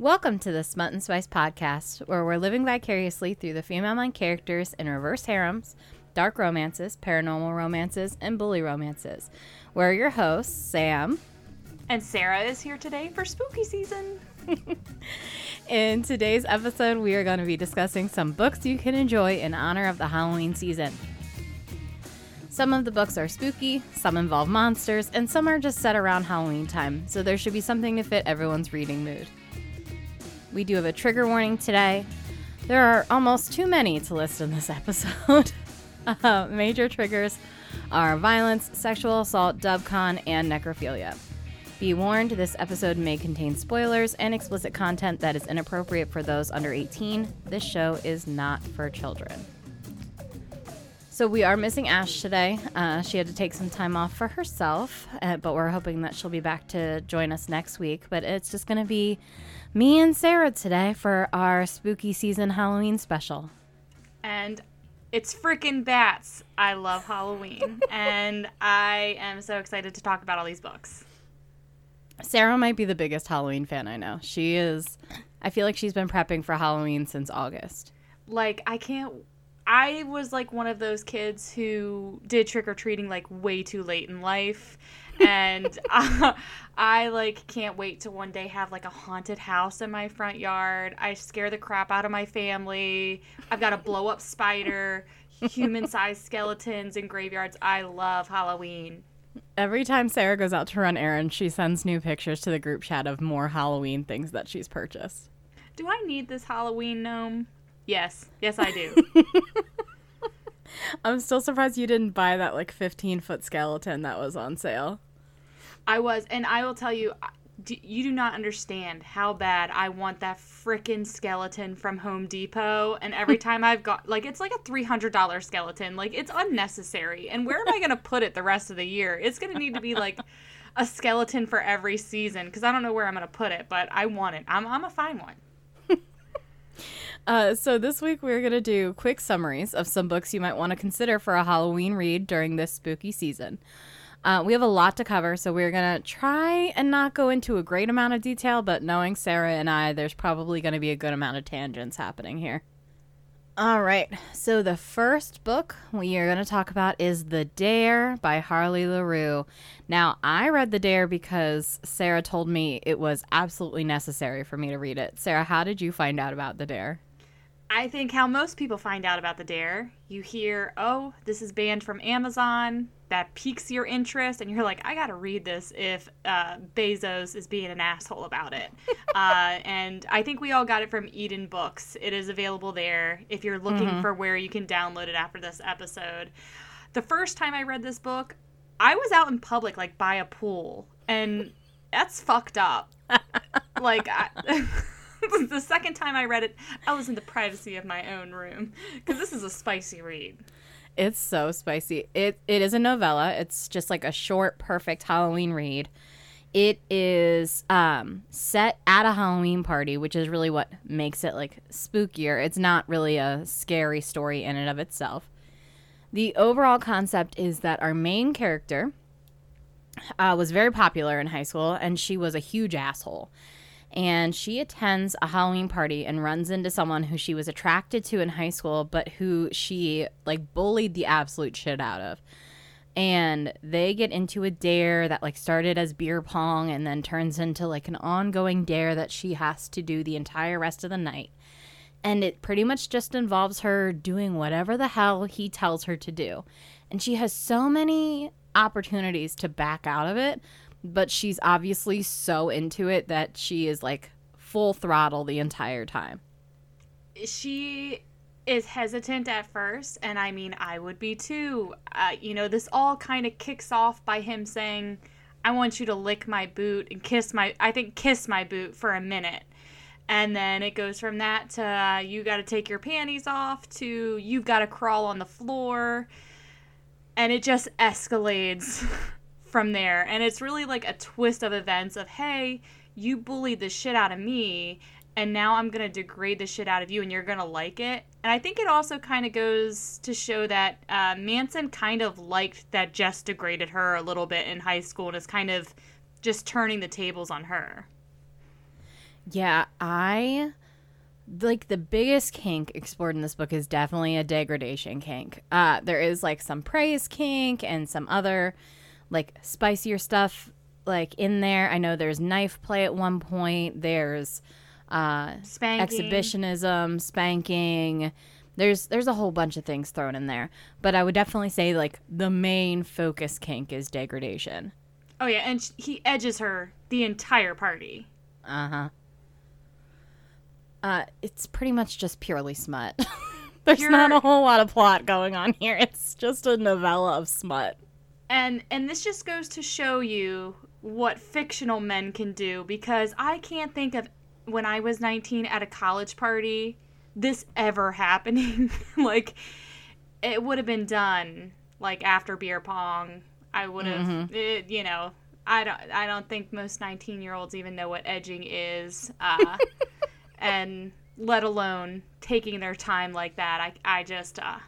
Welcome to the Smut and Spice podcast, where we're living vicariously through the female mind characters in reverse harems, dark romances, paranormal romances, and bully romances. We're your hosts, Sam. And Sarah is here today for spooky season. In today's episode, we are going to be discussing some books you can enjoy in honor of the Halloween season. Some of the books are spooky, some involve monsters, and some are just set around Halloween time, so there should be something to fit everyone's reading mood. We do have a trigger warning today. There are almost too many to list in this episode. uh, major triggers are violence, sexual assault, dubcon, and necrophilia. Be warned, this episode may contain spoilers and explicit content that is inappropriate for those under 18. This show is not for children. So we are missing Ash today. Uh, she had to take some time off for herself, uh, but we're hoping that she'll be back to join us next week. But it's just going to be me and Sarah today for our spooky season Halloween special. And it's freaking bats. I love Halloween. and I am so excited to talk about all these books. Sarah might be the biggest Halloween fan I know. She is, I feel like she's been prepping for Halloween since August. Like, I can't I was like one of those kids who did trick or treating like way too late in life. And uh, I like can't wait to one day have like a haunted house in my front yard. I scare the crap out of my family. I've got a blow up spider, human sized skeletons in graveyards. I love Halloween. Every time Sarah goes out to run errands, she sends new pictures to the group chat of more Halloween things that she's purchased. Do I need this Halloween gnome? Yes. Yes, I do. I'm still surprised you didn't buy that like 15 foot skeleton that was on sale. I was, and I will tell you, you do not understand how bad I want that freaking skeleton from Home Depot. And every time I've got, like, it's like a $300 skeleton. Like, it's unnecessary. And where am I going to put it the rest of the year? It's going to need to be like a skeleton for every season because I don't know where I'm going to put it, but I want it. I'm, I'm a fine one. Uh, so this week we're going to do quick summaries of some books you might want to consider for a Halloween read during this spooky season. Uh, we have a lot to cover, so we're going to try and not go into a great amount of detail, but knowing Sarah and I, there's probably going to be a good amount of tangents happening here. All right, so the first book we are going to talk about is The Dare by Harley LaRue. Now, I read The Dare because Sarah told me it was absolutely necessary for me to read it. Sarah, how did you find out about The Dare? I think how most people find out about the dare, you hear, "Oh, this is banned from Amazon." That piques your interest, and you're like, "I gotta read this." If uh, Bezos is being an asshole about it, uh, and I think we all got it from Eden Books. It is available there if you're looking mm-hmm. for where you can download it after this episode. The first time I read this book, I was out in public, like by a pool, and that's fucked up. like. I, the second time I read it, I was in the privacy of my own room because this is a spicy read. It's so spicy. It it is a novella. It's just like a short, perfect Halloween read. It is um, set at a Halloween party, which is really what makes it like spookier. It's not really a scary story in and of itself. The overall concept is that our main character uh, was very popular in high school, and she was a huge asshole and she attends a Halloween party and runs into someone who she was attracted to in high school, but who she like bullied the absolute shit out of. And they get into a dare that like started as beer pong and then turns into like an ongoing dare that she has to do the entire rest of the night. And it pretty much just involves her doing whatever the hell he tells her to do. And she has so many opportunities to back out of it, but she's obviously so into it that she is like full throttle the entire time. She is hesitant at first, and I mean, I would be too. Uh, you know, this all kind of kicks off by him saying, I want you to lick my boot and kiss my, I think, kiss my boot for a minute. And then it goes from that to uh, you got to take your panties off to you've got to crawl on the floor. And it just escalates from there. And it's really like a twist of events of, hey, you bullied the shit out of me, and now I'm going to degrade the shit out of you, and you're going to like it. And I think it also kind of goes to show that uh, Manson kind of liked that Jess degraded her a little bit in high school and is kind of just turning the tables on her. Yeah, I like the biggest kink explored in this book is definitely a degradation kink. Uh, there is like some praise kink and some other like spicier stuff like in there. I know there's knife play at one point. There's uh, Spanking. exhibitionism, spanking. There's there's a whole bunch of things thrown in there, but I would definitely say like the main focus kink is degradation. Oh yeah, and sh- he edges her the entire party. Uh huh. Uh, it's pretty much just purely smut. There's Pure- not a whole lot of plot going on here. It's just a novella of smut. And and this just goes to show you what fictional men can do because I can't think of when I was 19 at a college party this ever happening. like it would have been done like after beer pong. I would have it, you know, I don't I don't think most 19-year-olds even know what edging is. Uh and let alone taking their time like that. I I just uh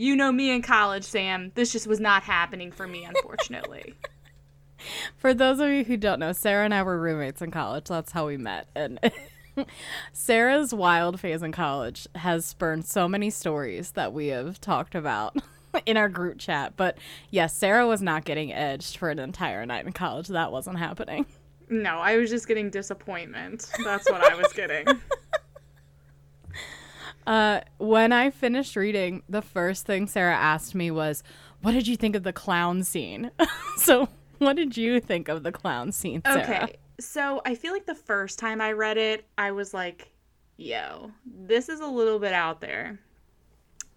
you know me in college, Sam. This just was not happening for me, unfortunately. For those of you who don't know, Sarah and I were roommates in college. That's how we met. And Sarah's wild phase in college has spurned so many stories that we have talked about in our group chat. But yes, Sarah was not getting edged for an entire night in college. That wasn't happening. no, I was just getting disappointment. That's what I was getting. Uh, when I finished reading, the first thing Sarah asked me was, "What did you think of the clown scene?" so, what did you think of the clown scene, Sarah? Okay. So I feel like the first time I read it, I was like, yo, this is a little bit out there.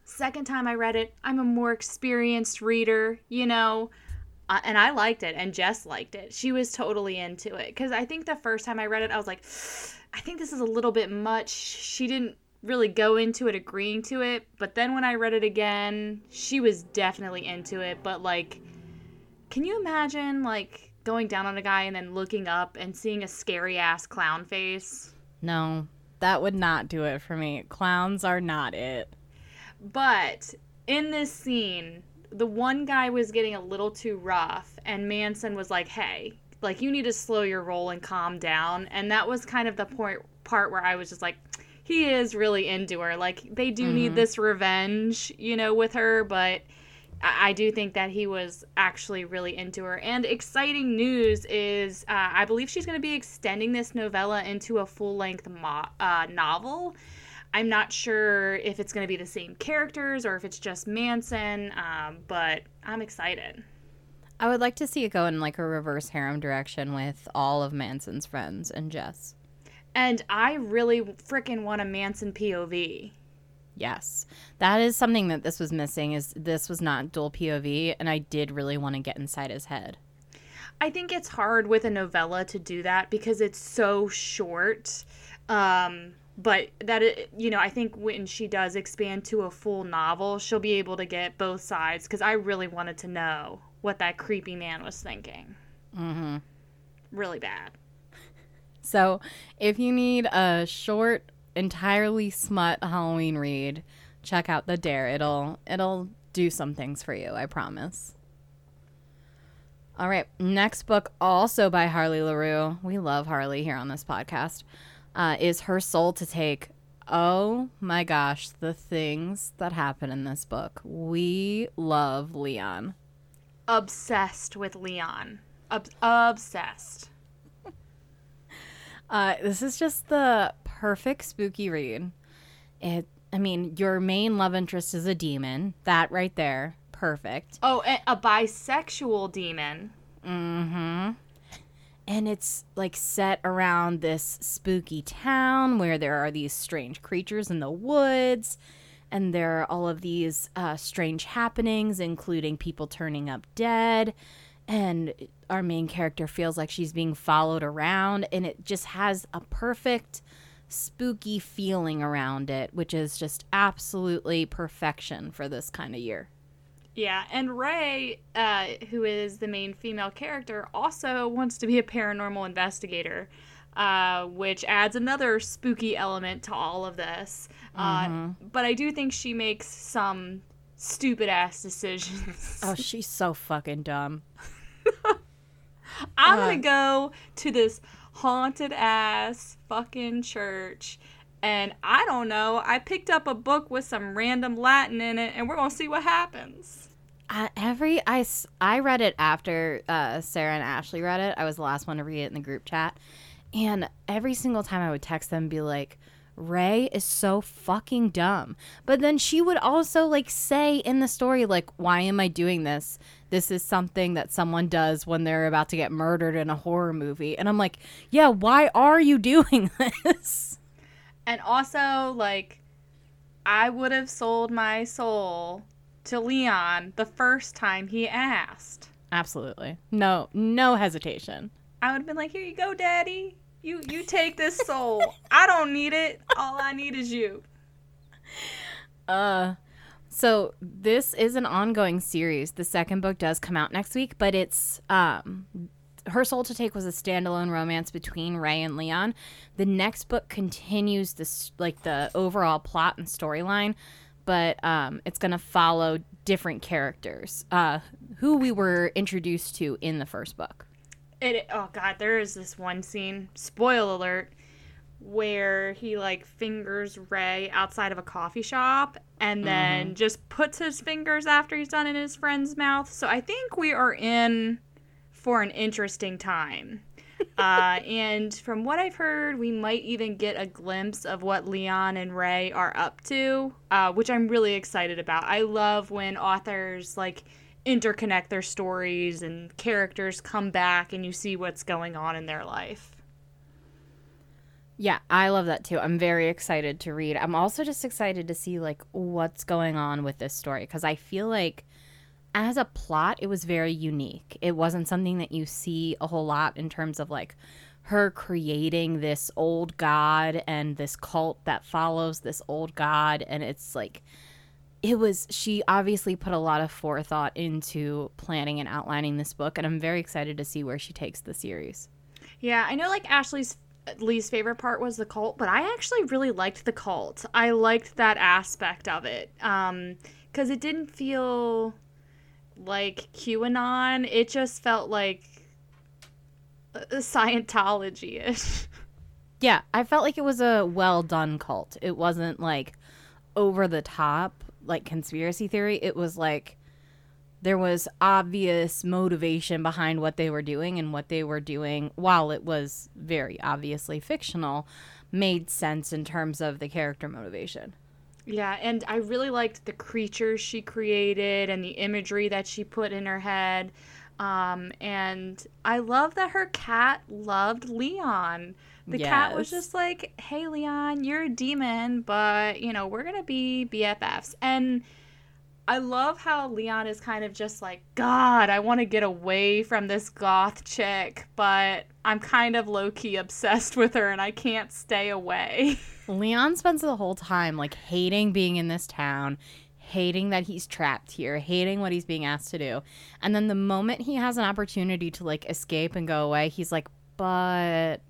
Second time I read it, I'm a more experienced reader, you know, uh, and I liked it, and Jess liked it. She was totally into it. Because I think the first time I read it, I was like, I think this is a little bit much. She didn't really go into it agreeing to it. But then when I read it again, she was definitely into it. But like, can you imagine like going down on a guy and then looking up and seeing a scary ass clown face? No, that would not do it for me. Clowns are not it. But in this scene, the one guy was getting a little too rough, and Manson was like, "Hey, like you need to slow your roll and calm down." And that was kind of the point part where I was just like, he is really into her. Like they do need this revenge, you know, with her, but I, I do think that he was actually really into her. And exciting news is, uh, I believe she's going to be extending this novella into a full length mo- uh, novel. I'm not sure if it's going to be the same characters or if it's just Manson, um, but I'm excited. I would like to see it go in like a reverse harem direction with all of Manson's friends and Jess. And I really freaking want a Manson POV. Yes. That is something that this was missing is this was not dual POV and I did really want to get inside his head. I think it's hard with a novella to do that because it's so short. Um, but that it, you know, I think when she does expand to a full novel, she'll be able to get both sides because I really wanted to know what that creepy man was thinking. Mhm. Really bad. So, if you need a short, entirely smut Halloween read, check out The Dare. It'll it'll do some things for you, I promise. All right, next book also by Harley LaRue. We love Harley here on this podcast. Uh, is Her Soul to Take. Oh my gosh, the things that happen in this book. We love Leon. Obsessed with Leon. Ob- obsessed. Uh, this is just the perfect spooky read. It, I mean, your main love interest is a demon. That right there, perfect. Oh, a, a bisexual demon. Mm-hmm. And it's like set around this spooky town where there are these strange creatures in the woods, and there are all of these uh, strange happenings, including people turning up dead. And our main character feels like she's being followed around, and it just has a perfect spooky feeling around it, which is just absolutely perfection for this kind of year. Yeah, and Ray, uh, who is the main female character, also wants to be a paranormal investigator, uh, which adds another spooky element to all of this. Uh, but I do think she makes some stupid ass decisions. Oh, she's so fucking dumb. I'm gonna go to this haunted ass fucking church. And I don't know, I picked up a book with some random Latin in it, and we're gonna see what happens. Uh, every I, I read it after uh, Sarah and Ashley read it. I was the last one to read it in the group chat, and every single time I would text them, and be like, "Ray is so fucking dumb," but then she would also like say in the story, like, "Why am I doing this? This is something that someone does when they're about to get murdered in a horror movie," and I'm like, "Yeah, why are you doing this?" And also, like, I would have sold my soul to Leon the first time he asked. Absolutely, no, no hesitation. I would have been like, "Here you go, Daddy. You you take this soul. I don't need it. All I need is you." Uh so this is an ongoing series. The second book does come out next week, but it's um her Soul to Take was a standalone romance between Ray and Leon. The next book continues this like the overall plot and storyline, but um it's going to follow different characters uh who we were introduced to in the first book. It oh god, there is this one scene, spoil alert, where he like fingers Ray outside of a coffee shop and then just puts his fingers after he's done in his friend's mouth. So I think we are in for an interesting time. uh, and from what I've heard, we might even get a glimpse of what Leon and Ray are up to, uh, which I'm really excited about. I love when authors like interconnect their stories and characters come back and you see what's going on in their life. Yeah, I love that too. I'm very excited to read. I'm also just excited to see like what's going on with this story because I feel like as a plot it was very unique. It wasn't something that you see a whole lot in terms of like her creating this old god and this cult that follows this old god and it's like it was she obviously put a lot of forethought into planning and outlining this book and I'm very excited to see where she takes the series. Yeah, I know like Ashley's least favorite part was the cult, but I actually really liked the cult. I liked that aspect of it. Um cuz it didn't feel like QAnon. It just felt like uh, Scientology-ish. Yeah, I felt like it was a well done cult. It wasn't like over the top, like conspiracy theory. It was like there was obvious motivation behind what they were doing, and what they were doing, while it was very obviously fictional, made sense in terms of the character motivation. Yeah, and I really liked the creatures she created and the imagery that she put in her head. Um, and I love that her cat loved Leon. The cat was just like, hey, Leon, you're a demon, but, you know, we're going to be BFFs. And I love how Leon is kind of just like, God, I want to get away from this goth chick, but I'm kind of low key obsessed with her and I can't stay away. Leon spends the whole time like hating being in this town, hating that he's trapped here, hating what he's being asked to do. And then the moment he has an opportunity to like escape and go away, he's like, "But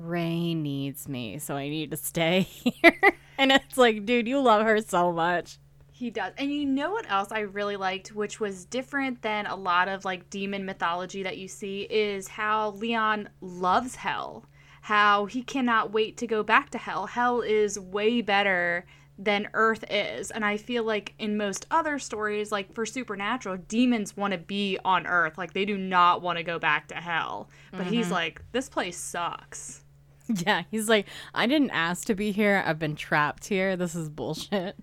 Ray needs me, so I need to stay here." and it's like, dude, you love her so much. He does. And you know what else I really liked, which was different than a lot of like demon mythology that you see, is how Leon loves hell. How he cannot wait to go back to hell. Hell is way better than Earth is. And I feel like in most other stories, like for Supernatural, demons want to be on Earth. Like they do not want to go back to hell. But he's mm-hmm. like, this place sucks. Yeah, he's like, "I didn't ask to be here. I've been trapped here. This is bullshit."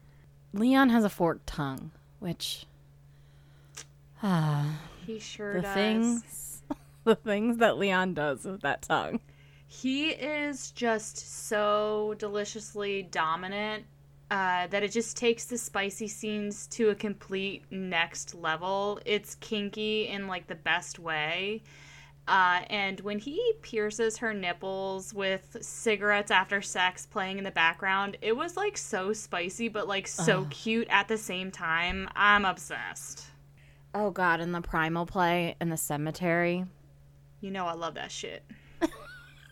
Leon has a forked tongue, which ah He sure the does. things the things that Leon does with that tongue. He is just so deliciously dominant uh, that it just takes the spicy scenes to a complete next level. It's kinky in like the best way. Uh, and when he pierces her nipples with cigarettes after sex playing in the background, it was like so spicy, but like so cute at the same time. I'm obsessed. Oh god, and the primal play in the cemetery. You know, I love that shit.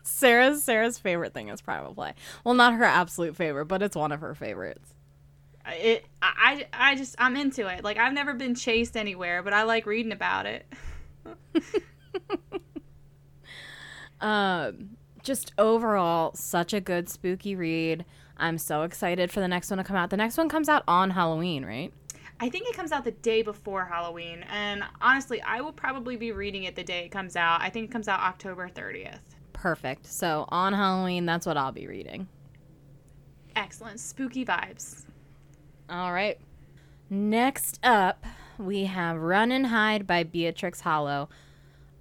Sarah's Sarah's favorite thing is primal play. Well, not her absolute favorite, but it's one of her favorites. It, I, I I just, I'm into it. Like, I've never been chased anywhere, but I like reading about it. Um, just overall, such a good spooky read. I'm so excited for the next one to come out. The next one comes out on Halloween, right? I think it comes out the day before Halloween, and honestly, I will probably be reading it the day it comes out. I think it comes out October 30th. Perfect. So on Halloween, that's what I'll be reading. Excellent. Spooky vibes. All right. Next up, we have Run and Hide by Beatrix Hollow.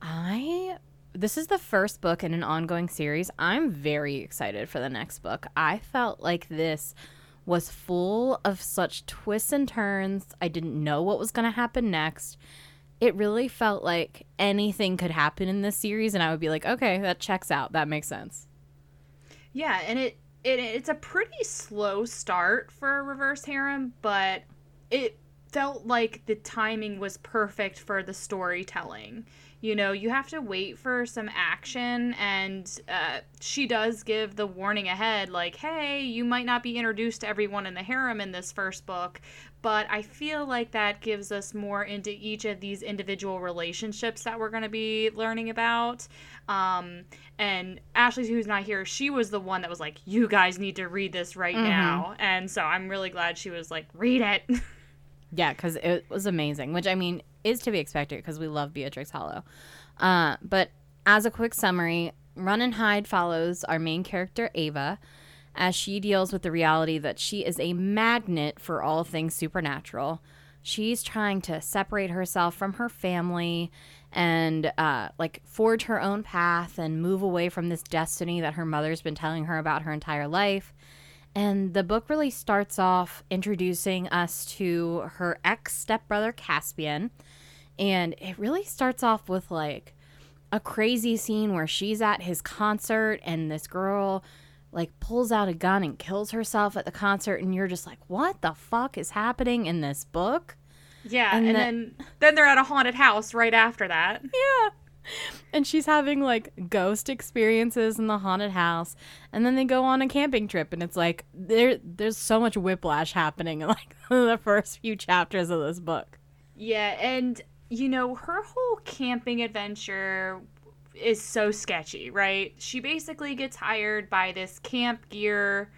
I this is the first book in an ongoing series. I'm very excited for the next book. I felt like this was full of such twists and turns. I didn't know what was going to happen next. It really felt like anything could happen in this series and I would be like, "Okay, that checks out. That makes sense." Yeah, and it, it it's a pretty slow start for a reverse harem, but it felt like the timing was perfect for the storytelling you know you have to wait for some action and uh, she does give the warning ahead like hey you might not be introduced to everyone in the harem in this first book but i feel like that gives us more into each of these individual relationships that we're going to be learning about. Um, and ashley who's not here she was the one that was like you guys need to read this right mm-hmm. now. And so i'm really glad she was like read it yeah because it was amazing which i mean is to be expected because we love Beatrix Hollow. Uh, but as a quick summary, Run and Hide follows our main character, Ava, as she deals with the reality that she is a magnet for all things supernatural. She's trying to separate herself from her family and uh, like forge her own path and move away from this destiny that her mother's been telling her about her entire life. And the book really starts off introducing us to her ex stepbrother, Caspian, and it really starts off with like a crazy scene where she's at his concert and this girl like pulls out a gun and kills herself at the concert. And you're just like what the fuck is happening in this book? Yeah and, and then then they're at a haunted house right after that. Yeah and she's having like ghost experiences in the haunted house and then they go on a camping trip and it's like there there's so much whiplash happening in like the first few chapters of this book yeah and you know, her whole camping adventure is so sketchy, right? She basically gets hired by this camp gear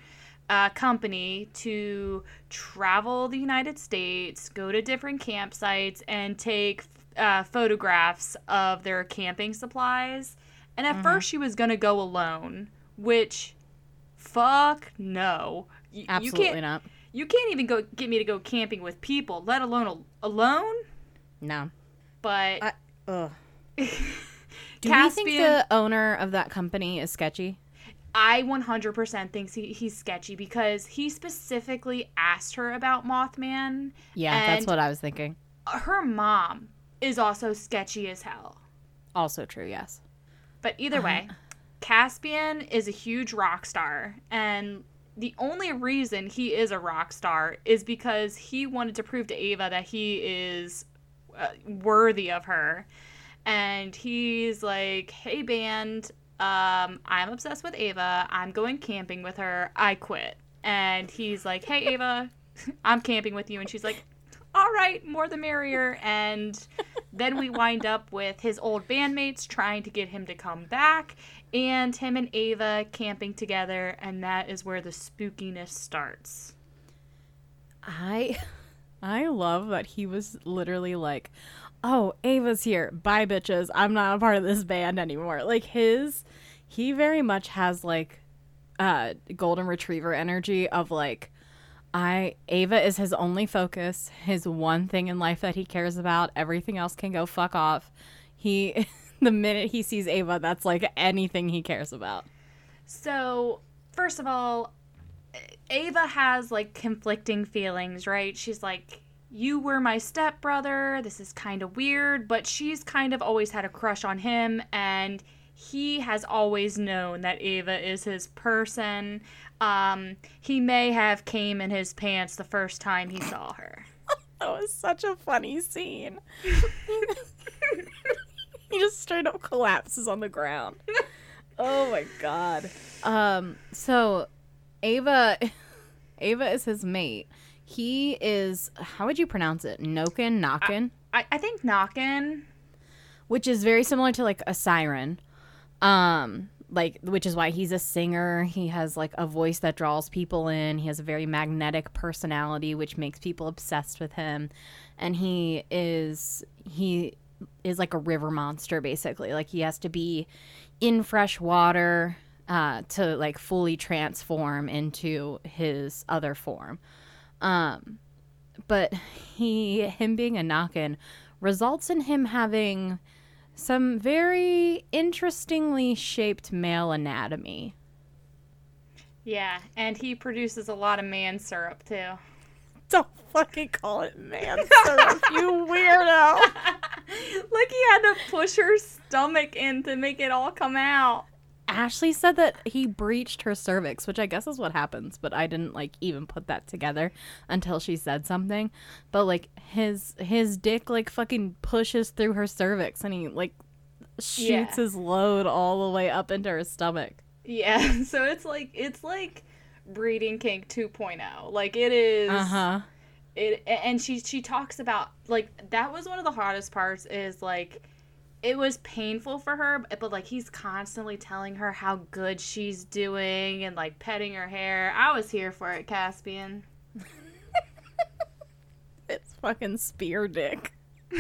uh, company to travel the United States, go to different campsites, and take uh, photographs of their camping supplies. And at mm-hmm. first, she was going to go alone, which, fuck no. Y- Absolutely you can't. You can't even go get me to go camping with people, let alone alone. No. But I, ugh. Do Caspian, you think the owner of that company is sketchy? I 100% thinks he, he's sketchy because he specifically asked her about Mothman. Yeah, that's what I was thinking. Her mom is also sketchy as hell. Also true, yes. But either uh-huh. way, Caspian is a huge rock star and the only reason he is a rock star is because he wanted to prove to Ava that he is uh, worthy of her. And he's like, "Hey band, um, I'm obsessed with Ava. I'm going camping with her. I quit." And he's like, "Hey Ava, I'm camping with you." And she's like, "All right, more the merrier." And then we wind up with his old bandmates trying to get him to come back, and him and Ava camping together, and that is where the spookiness starts. I I love that he was literally like, "Oh, Ava's here. Bye, bitches. I'm not a part of this band anymore." Like his, he very much has like, uh, golden retriever energy of like, I Ava is his only focus, his one thing in life that he cares about. Everything else can go fuck off. He, the minute he sees Ava, that's like anything he cares about. So, first of all, Ava has like conflicting feelings, right? She's like, You were my stepbrother. This is kind of weird. But she's kind of always had a crush on him. And he has always known that Ava is his person. Um, he may have came in his pants the first time he saw her. that was such a funny scene. he just straight up collapses on the ground. Oh my god. Um, so Ava Ava is his mate. He is how would you pronounce it? Noken, Noken? I, I think Noken. Which is very similar to like a siren. Um, like which is why he's a singer. He has like a voice that draws people in. He has a very magnetic personality which makes people obsessed with him. And he is he is like a river monster basically. Like he has to be in fresh water uh, to like fully transform into his other form. Um, but he him being a Nakin results in him having some very interestingly shaped male anatomy. Yeah, and he produces a lot of man syrup too. Don't fucking call it man syrup, you weirdo. like he had to push her stomach in to make it all come out. Ashley said that he breached her cervix, which I guess is what happens, but I didn't like even put that together until she said something. But like his his dick like fucking pushes through her cervix and he like shoots Yeah. his load all the way up into her stomach. Yeah, so it's like it's like breeding kink 2.0. Like it is Uh-huh. it and she she talks about like that was one of the hardest parts is like it was painful for her but, but like he's constantly telling her how good she's doing and like petting her hair i was here for it caspian It's fucking spear dick.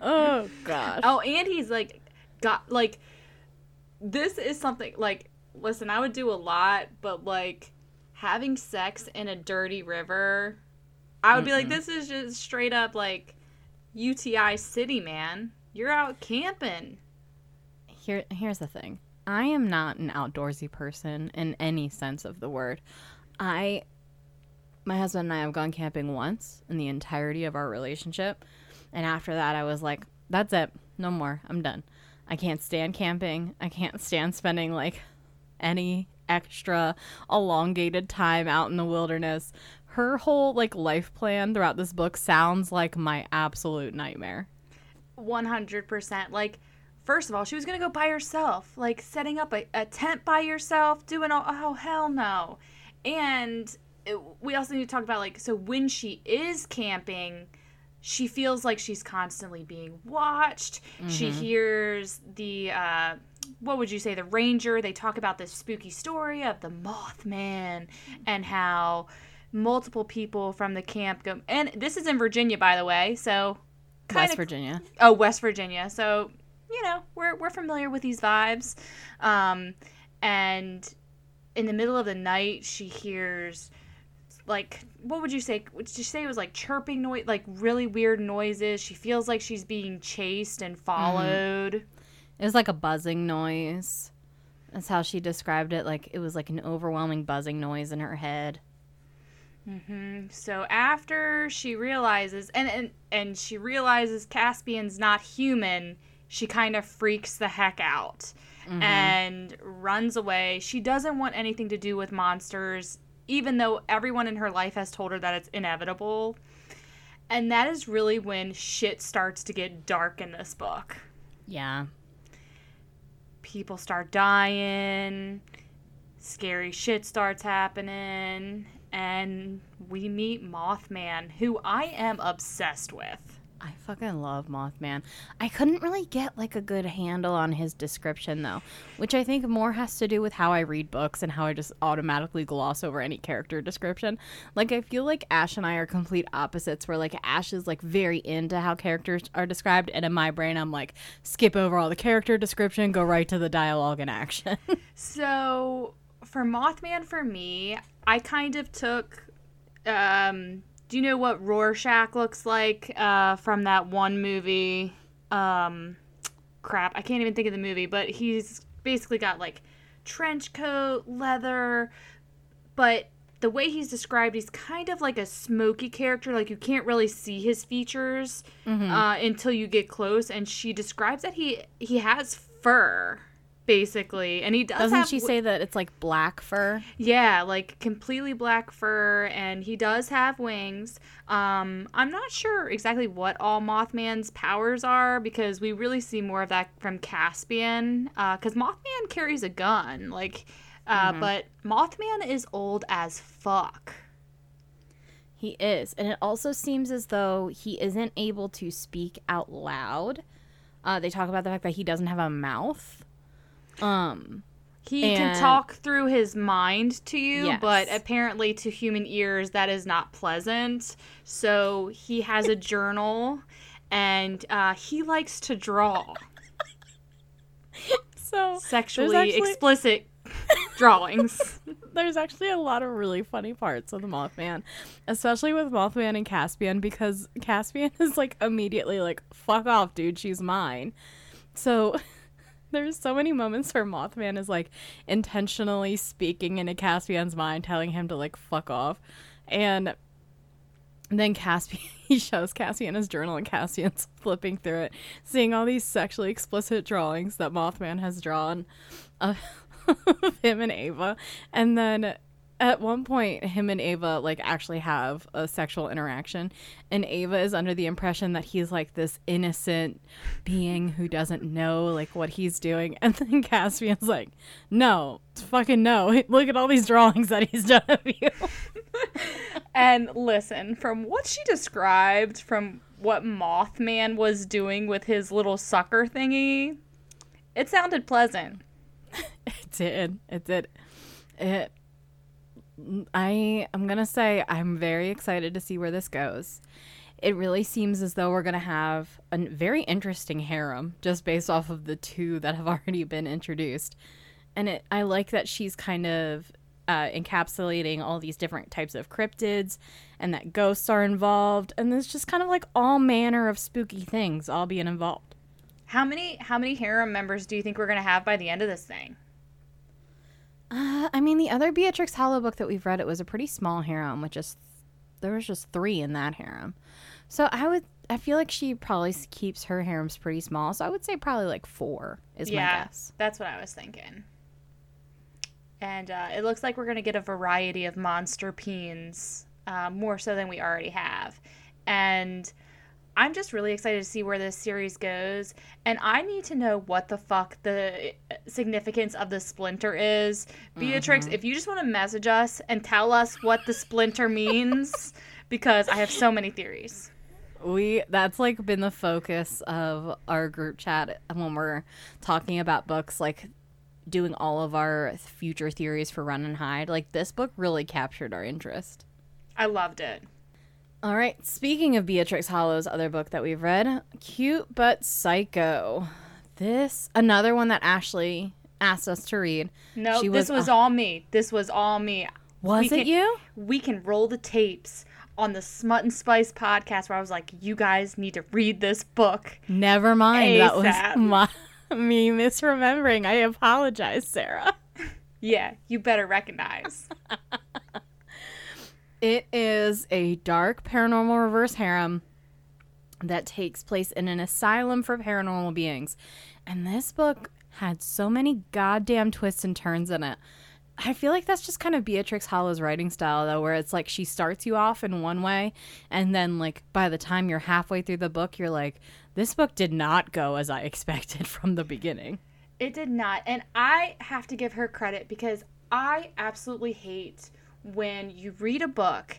oh gosh. oh and he's like got like this is something like listen i would do a lot but like having sex in a dirty river i would be like this is just straight up like uti city man you're out camping Here here's the thing. I am not an outdoorsy person in any sense of the word. I my husband and I have gone camping once in the entirety of our relationship. And after that I was like, that's it. No more. I'm done. I can't stand camping. I can't stand spending like any extra elongated time out in the wilderness. Her whole like life plan throughout this book sounds like my absolute nightmare. 100% like first of all she was gonna go by herself like setting up a, a tent by yourself doing all oh hell no. And it, we also need to talk about like so when she is camping she feels like she's constantly being watched. She hears the uh what would you say the ranger. They talk about this spooky story of the mothman and how multiple people from the camp go and this is in virginia by the way so West kinda- Virginia. Oh, West Virginia. So, you know, we're we're familiar with these vibes. Um, and in the middle of the night, she hears like what would you say? Would you say it was like chirping noise, like really weird noises? She feels like she's being chased and followed. It was like a buzzing noise. That's how she described it. Like it was like an overwhelming buzzing noise in her head. Mm-hmm. So after she realizes, and and and she realizes Caspian's not human, she kind of freaks the heck out mm-hmm. and runs away. She doesn't want anything to do with monsters, even though everyone in her life has told her that it's inevitable. And that is really when shit starts to get dark in this book. Yeah. People start dying, scary shit starts happening, and we meet Mothman, who I am obsessed with. I fucking love Mothman. I couldn't really get like a good handle on his description though, which I think more has to do with how I read books and how I just automatically gloss over any character description. Like I feel like Ash and I are complete opposites where like Ash is like very into how characters are described and in my brain I'm like skip over all the character description, go right to the dialogue and action. So for Mothman, for me, I kind of took. Um, do you know what Rorschach looks like uh, from that one movie? Um, crap, I can't even think of the movie, but he's basically got like trench coat, leather, but the way he's described, he's kind of like a smoky character. Like you can't really see his features uh, until you get close. And she describes that he he has fur, basically, and he does. Doesn't have she say that it's like black fur? yeah, like completely black fur, and he does have wings. Um, I'm not sure exactly what all Mothman's powers are because we really see more of that from Caspian. Because Mothman carries a gun, like, uh, but Mothman is old as fuck. He is. And it also seems as though he isn't able to speak out loud. Uh, they talk about the fact that he doesn't have a mouth. Um, He And- can talk through his mind to you, Yes. but apparently to human ears that is not pleasant. So he has a journal and uh, he likes to draw so sexually actually- explicit drawings. there's actually a lot of really funny parts of the Mothman, especially with Mothman and Caspian because Caspian is like immediately like fuck off, dude, she's mine. So there's so many moments where Mothman is like intentionally speaking into Caspian's mind, telling him to like fuck off, and then Caspian he shows Caspian his journal and Caspian's flipping through it, seeing all these sexually explicit drawings that Mothman has drawn of him and Ava. And then at one point him and Ava like actually have a sexual interaction and Ava is under the impression that he's like this innocent being who doesn't know like what he's doing and then Caspian's like no fucking no look at all these drawings that he's done of you and listen, from what she described, from what Mothman was doing with his little sucker thingy, it sounded pleasant. It did. It did. It. I I'm gonna say I'm very excited to see where this goes. It really seems as though we're gonna have a very interesting harem just based off of the two that have already been introduced, and it. I like that she's kind of uh, encapsulating all these different types of cryptids, and that ghosts are involved, and there's just kind of like all manner of spooky things all being involved. How many how many harem members do you think we're gonna have by the end of this thing? Uh, I mean, the other Beatrix Hollow book that we've read, it was a pretty small harem, which is there was just three in that harem. So I would, I feel like she probably keeps her harems pretty small. So I would say probably like four is my guess. That's what I was thinking. And uh, it looks like we're going to get a variety of monster peens, uh, more so than we already have. And I'm just really excited to see where this series goes. And I need to know what the fuck the uh, significance of the splinter is. Beatrix, if you just want to message us and tell us what the splinter means, because I have so many theories. We that's like been the focus of our group chat when we're talking about books, like doing all of our future theories for Run and Hide. Like this book really captured our interest. I loved it. All right. Speaking of Beatrix Hollow's other book that we've read, Cute but Psycho. This another one that Ashley asked us to read. No, She this was, was uh, all me. This was all me. Was We it can- you? we can roll the tapes on the Smut and Spice podcast where I was like, you guys need to read this book. Never mind. That was my, me misremembering. I apologize, Sarah. Yeah, you better recognize. It is a dark paranormal reverse harem that takes place in an asylum for paranormal beings. And this book had so many goddamn twists and turns in it. I feel like that's just kind of Beatrix Hollow's writing style, though, where it's like she starts you off in one way, and then, like, by the time you're halfway through the book, you're like, this book did not go as I expected from the beginning. It did not. And I have to give her credit because I absolutely hate when you read a book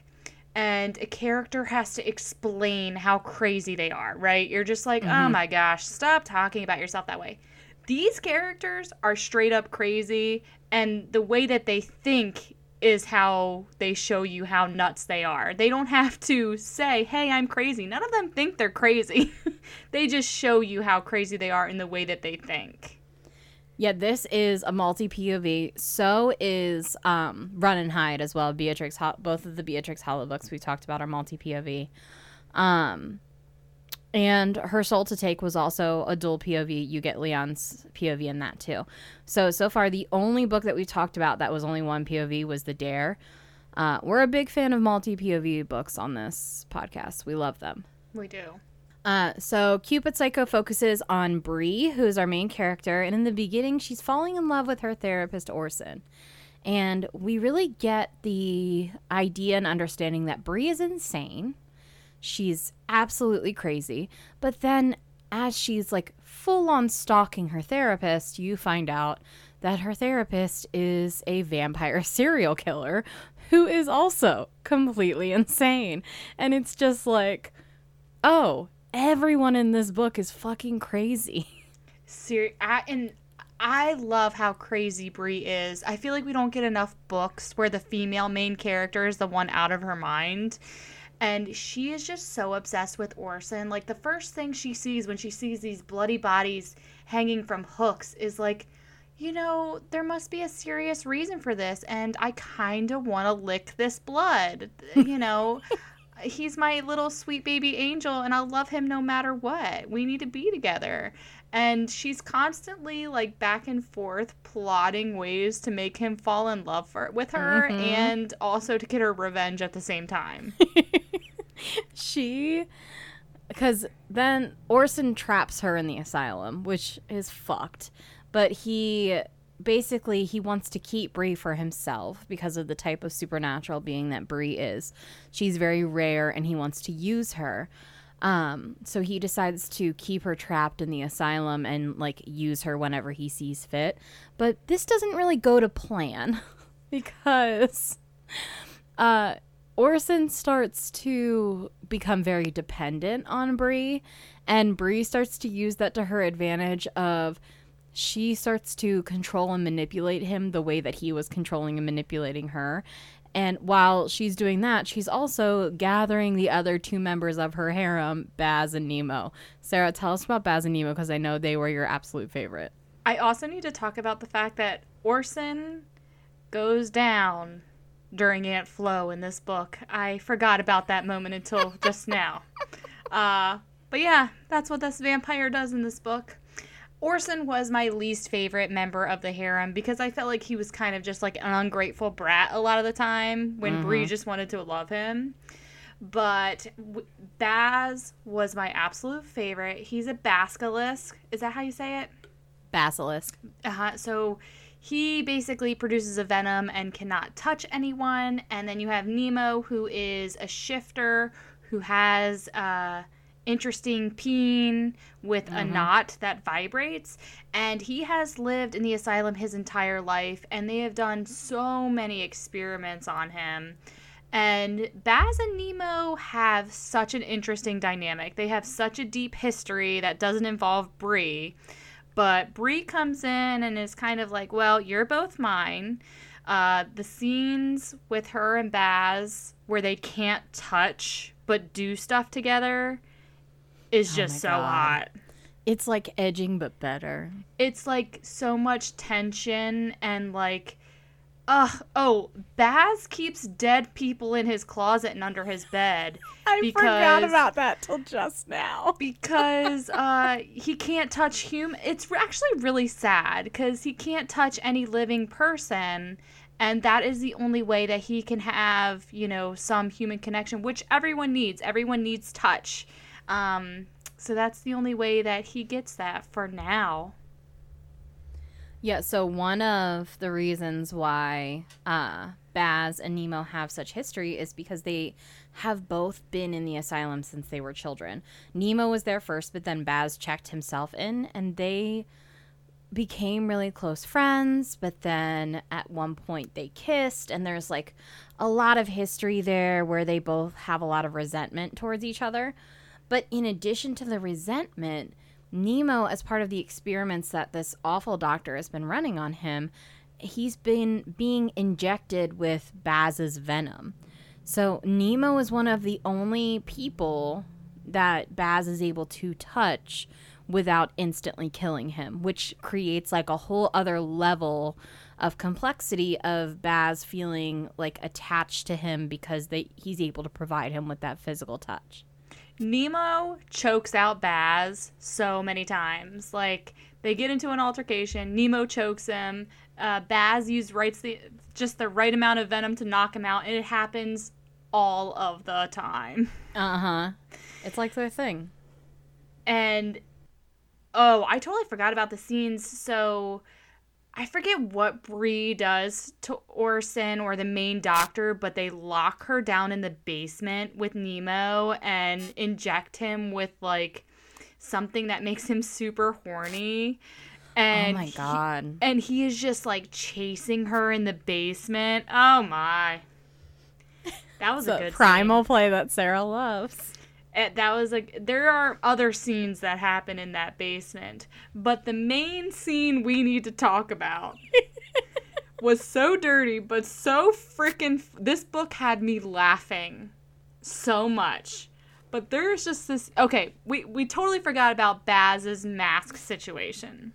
and a character has to explain how crazy they are, right? You're just like, oh mm-hmm. my gosh, stop talking about yourself that way. These characters are straight up crazy, and the way that they think is how they show you how nuts they are. They don't have to say, hey, I'm crazy. None of them think they're crazy. they just show you how crazy they are in the way that they think. Yeah, this is a multi POV. So is um, Run and Hide as well. Beatrix, Ho- both of the Beatrix Hollow books we talked about are multi POV. Um, and Her Soul to Take was also a dual POV. You get Leon's POV in that too. So so far, the only book that we talked about that was only one POV was The Dare. Uh, we're a big fan of multi POV books on this podcast. We love them. We do. Uh, so Cute but Psycho focuses on Bree, who's our main character, and in the beginning, she's falling in love with her therapist Orson, and we really get the idea and understanding that Bree is insane. She's absolutely crazy, but then as she's like full on stalking her therapist, you find out that her therapist is a vampire serial killer who is also completely insane, and it's just like oh everyone in this book is fucking crazy. Ser- I, and I love how crazy Bree is. I feel like we don't get enough books where the female main character is the one out of her mind. And she is just so obsessed with Orson. Like, the first thing she sees when she sees these bloody bodies hanging from hooks is like, you know, there must be a serious reason for this. And I kind of want to lick this blood. You know, he's my little sweet baby angel, and I'll love him no matter what. We need to be together and she's constantly like back and forth plotting ways to make him fall in love for, with her mm-hmm. and also to get her revenge at the same time. she because then Orson traps her in the asylum, which is fucked. But he basically he wants to keep Bree for himself because of the type of supernatural being that Bree is. She's very rare and he wants to use her. Um, so he decides to keep her trapped in the asylum and like use her whenever he sees fit. But this doesn't really go to plan because uh, Orson starts to become very dependent on Bree, and Bree starts to use that to her advantage of she starts to control and manipulate him the way that he was controlling and manipulating her. And while she's doing that, she's also gathering the other two members of her harem, Baz and Nemo. Sarah, tell us about Baz and Nemo because I know they were your absolute favorite. I also need to talk about the fact that Orson goes down during Aunt Flo in this book. I forgot about that moment until just now. Uh, but yeah, that's what this vampire does in this book. Orson was my least favorite member of the harem because I felt like he was kind of just like an ungrateful brat a lot of the time when mm-hmm. Bree just wanted to love him. But Baz was my absolute favorite. He's a basilisk. Is that how you say it? Basilisk. Uh-huh. So he basically produces a venom and cannot touch anyone. And then you have Nemo, who is a shifter who has uh, interesting peen with mm-hmm. a knot that vibrates. And he has lived in the asylum his entire life, and they have done so many experiments on him. And Baz and Nemo have such an interesting dynamic. They have such a deep history that doesn't involve Bree. But Bree comes in and is kind of like, well, you're both mine. Uh, the scenes with her and Baz where they can't touch but do stuff together is oh just so God. hot. It's like edging but better. It's like so much tension and like Ugh, oh, Baz keeps dead people in his closet and under his bed. I because, forgot about that till just now. because uh, he can't touch human. It's actually really sad because he can't touch any living person, and that is the only way that he can have, you know, some human connection, which everyone needs. Everyone needs touch. Um, so that's the only way that he gets that for now. Yeah, so one of the reasons why uh, Baz and Nemo have such history is because they have both been in the asylum since they were children. Nemo was there first, but then Baz checked himself in, and they became really close friends. But then at one point they kissed, and there's like a lot of history there where they both have a lot of resentment towards each other. But in addition to the resentment, Nemo, as part of the experiments that this awful doctor has been running on him, he's been being injected with Baz's venom. So Nemo is one of the only people that Baz is able to touch without instantly killing him, which creates like a whole other level of complexity of Baz feeling like attached to him because they he's able to provide him with that physical touch. Nemo chokes out Baz so many times. Like they get into an altercation, Nemo chokes him. Uh, Baz used rights the just the right amount of venom to knock him out, and it happens all of the time. Uh huh. It's like their thing. And oh, I totally forgot about the scenes. So I forget what Bree does to Orson or the main doctor, but they lock her down in the basement with Nemo and inject him with like something that makes him super horny. And oh my god. He, and he is just like chasing her in the basement. Oh my. That was a good primal scene. play that Sarah loves. It, that was like there are other scenes that happen in that basement, but the main scene we need to talk about was so dirty, but so freaking. This book had me laughing so much. But there's just this. Okay, we we totally forgot about Baz's mask situation.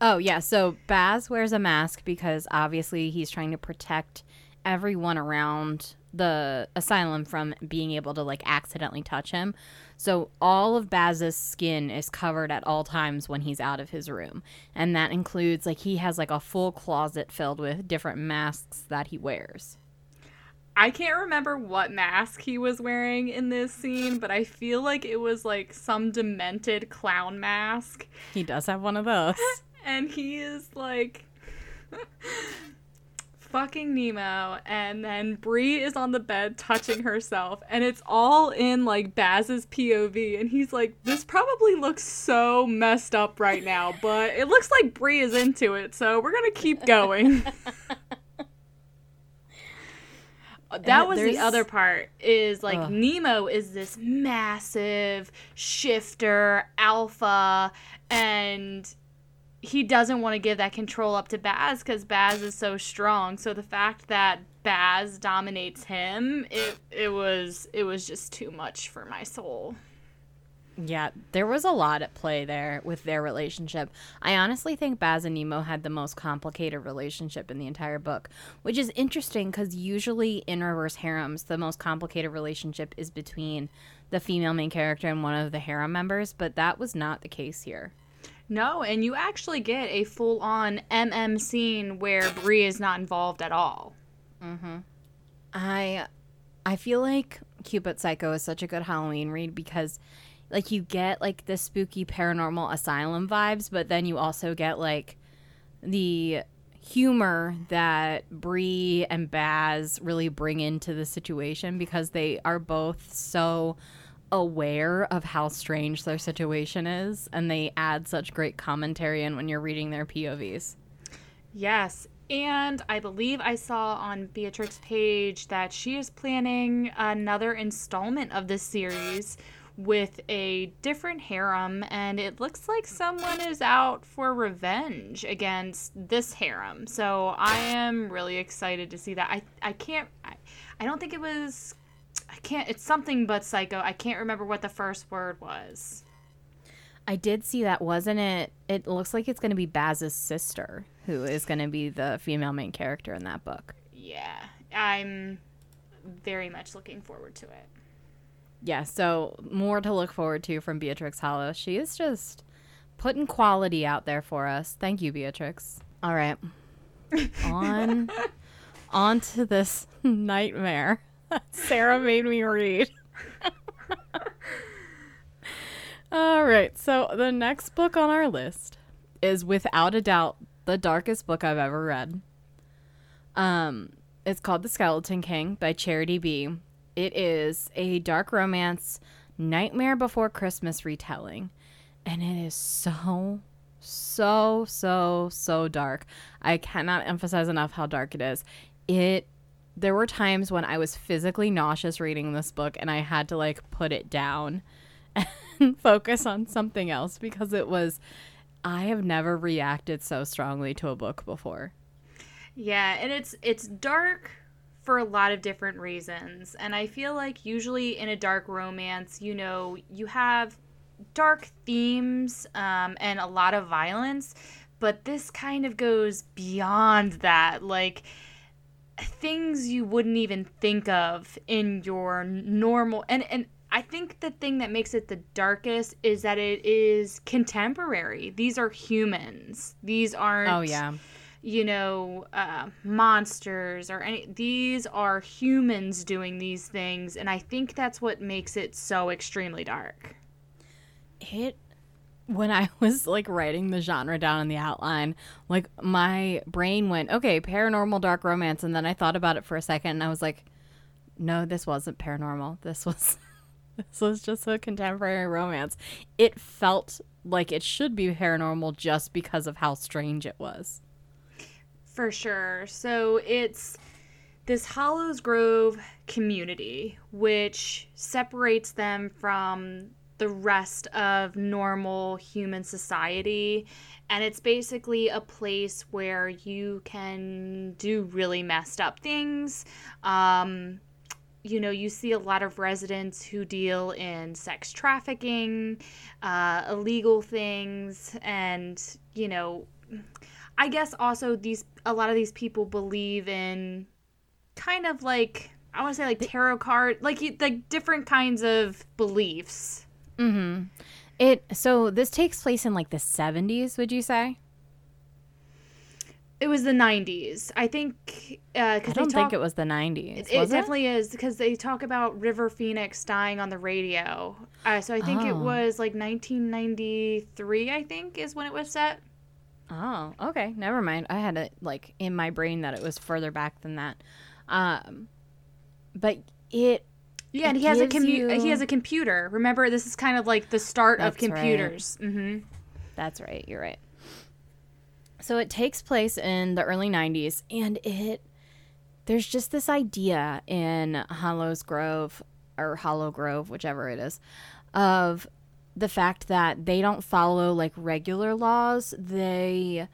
Oh yeah, so Baz wears a mask because obviously he's trying to protect everyone around the asylum from being able to like accidentally touch him. So all of Baz's skin is covered at all times when he's out of his room. And that includes like he has like a full closet filled with different masks that he wears. I can't remember what mask he was wearing in this scene, but I feel like it was like some demented clown mask. He does have one of those. and he is like fucking Nemo, and then Bree is on the bed touching herself, and it's all in like Baz's POV, and he's like, "This probably looks so messed up right now, but it looks like Bree is into it, so we're gonna keep going." that was There's... the other part is like Ugh. Nemo is this massive shifter alpha and he doesn't want to give that control up to Baz because Baz is so strong. So the fact that Baz dominates him, it it was it was just too much for my soul. Yeah, there was a lot at play there with their relationship. I honestly think Baz and Nemo had the most complicated relationship in the entire book, which is interesting because usually in reverse harems, the most complicated relationship is between the female main character and one of the harem members, but that was not the case here. No, and you actually get a full on MM scene where Bree is not involved at all. Mm-hmm. I I feel like Cute but Psycho is such a good Halloween read because like you get like the spooky paranormal asylum vibes, but then you also get like the humor that Bree and Baz really bring into the situation because they are both so aware of how strange their situation is and they add such great commentary in when you're reading their POVs. Yes, and I believe I saw on Beatrix's page that she is planning another installment of this series with a different harem, and it looks like someone is out for revenge against this harem. So I am really excited to see that. I, I can't, I, I don't think it was I can't. It's something but psycho. I can't remember what the first word was. I did see that, wasn't it? It looks like it's going to be Baz's sister who is going to be the female main character in that book. Yeah, I'm very much looking forward to it. Yeah, so more to look forward to from Beatrix Hollow. She is just putting quality out there for us. Thank you, Beatrix. All right. on on to this nightmare. Sarah made me read. All right. So the next book on our list is without a doubt the darkest book I've ever read. Um, it's called The Skeleton King by Charity B. It is a dark romance Nightmare Before Christmas retelling, and it is so so so so dark. I cannot emphasize enough how dark it is. It there were times when I was physically nauseous reading this book and I had to like put it down and focus on something else because it was I have never reacted so strongly to a book before. Yeah, and it's it's dark for a lot of different reasons. And I feel like usually in a dark romance, you know, you have dark themes um, and a lot of violence, but this kind of goes beyond that. Like things you wouldn't even think of in your normal and and I think the thing that makes it the darkest is that it is contemporary. These are humans. These aren't Oh yeah. You know, uh, monsters or any. These are humans doing these things, and I think that's what makes it so extremely dark. It when I was like writing the genre down in the outline, like my brain went, okay, paranormal dark romance. And then I thought about it for a second and I was like, no, this wasn't paranormal. This was. This was just a contemporary romance. It felt like it should be paranormal just because of how strange it was. For sure. So it's this Hollows Grove community, which separates them from the rest of normal human society. And it's basically a place where you can do really messed up things. Um, you know, you see a lot of residents who deal in sex trafficking, uh, illegal things, and, you know, I guess also these a lot of these people believe in kind of like I want to say like tarot card, like like different kinds of beliefs. Mm-hmm. It so this takes place in like the seventies. Would you say? It was the '90s, I think. Uh, I don't talk, think it was the '90s. It, it definitely is because they talk about River Phoenix dying on the radio. Uh, so I think oh. it was like 1993. I think is when it was set. Oh, okay. Never mind. I had it like in my brain that it was further back than that. Um, but it. Yeah, and he has a commu- you... he has a computer. Remember, this is kind of like the start That's of computers. Right. Mm-hmm. That's right. You're right. So it takes place in the early 90s, and it there's just this idea in Hollows Grove or Hollow Grove, whichever it is, of the fact that they don't follow like regular laws. They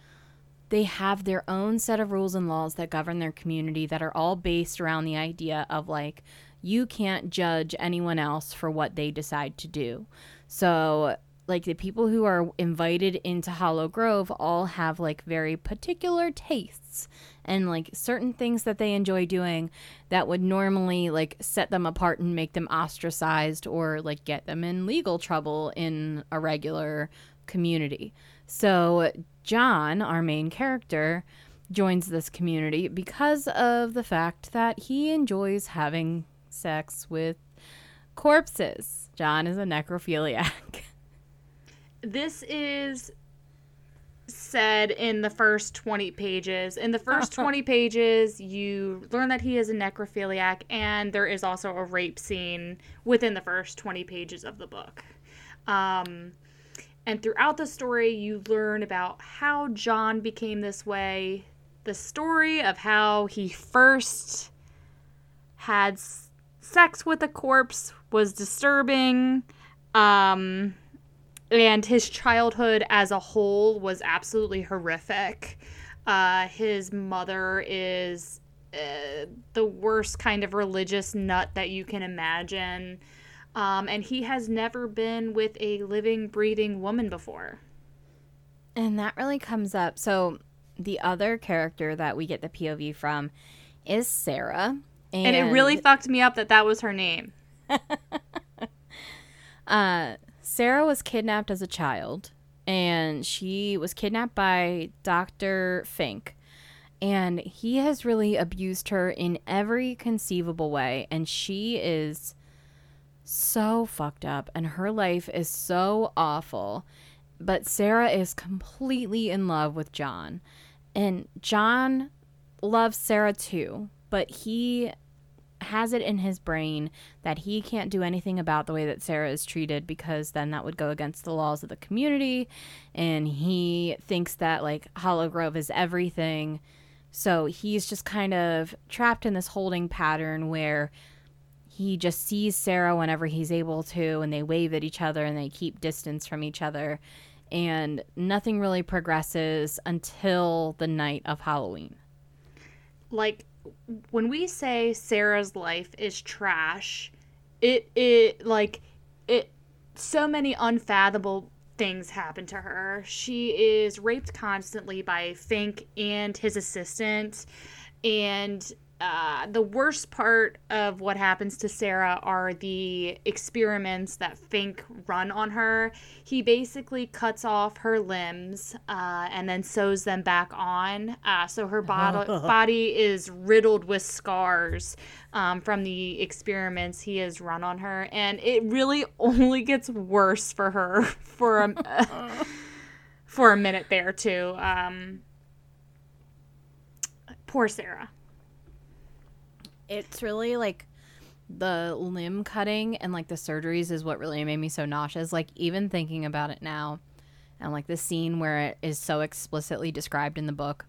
they have their own set of rules and laws that govern their community that are all based around the idea of like you can't judge anyone else for what they decide to do. So, like the people who are invited into Hollow Grove all have like very particular tastes and like certain things that they enjoy doing that would normally like set them apart and make them ostracized or like get them in legal trouble in a regular community. So, John, our main character, joins this community because of the fact that he enjoys having sex with corpses. John is a necrophiliac. This is said in the first 20 pages. In the first 20 pages, you learn that he is a necrophiliac, and there is also a rape scene within the first 20 pages of the book. Um, and throughout the story, you learn about how John became this way, the story of how he first had sex with a corpse was disturbing. Um, and his childhood as a whole was absolutely horrific. Uh, his mother is uh, the worst kind of religious nut that you can imagine. Um, and he has never been with a living, breathing woman before. And that really comes up. So, the other character that we get the POV from is Sarah. And, and it really fucked me up that that was her name. uh, Sarah was kidnapped as a child, and she was kidnapped by Dr. Fink. And he has really abused her in every conceivable way. And she is so fucked up and her life is so awful. But Sarah is completely in love with John. And John loves Sarah too, but he has it in his brain that he can't do anything about the way that Sarah is treated because then that would go against the laws of the community. And he thinks that like Hollow Grove is everything. So he's just kind of trapped in this holding pattern where he just sees Sarah whenever he's able to, and they wave at each other and they keep distance from each other. And nothing really progresses until the night of Halloween. Like, when we say Sarah's life is trash, it, it, like, it, so many unfathomable things happen to her. She is raped constantly by Fink and his assistant. And uh, the worst part of what happens to Sarah are the experiments that Fink run on her. He basically cuts off her limbs uh, and then sews them back on. Uh, so her bod- body is riddled with scars um, from the experiments he has run on her. And it really only gets worse for her for a, for a minute there, too. Um, poor Sarah it's really like the limb cutting and like the surgeries is what really made me so nauseous. Like even thinking about it now, and like the scene where it is so explicitly described in the book,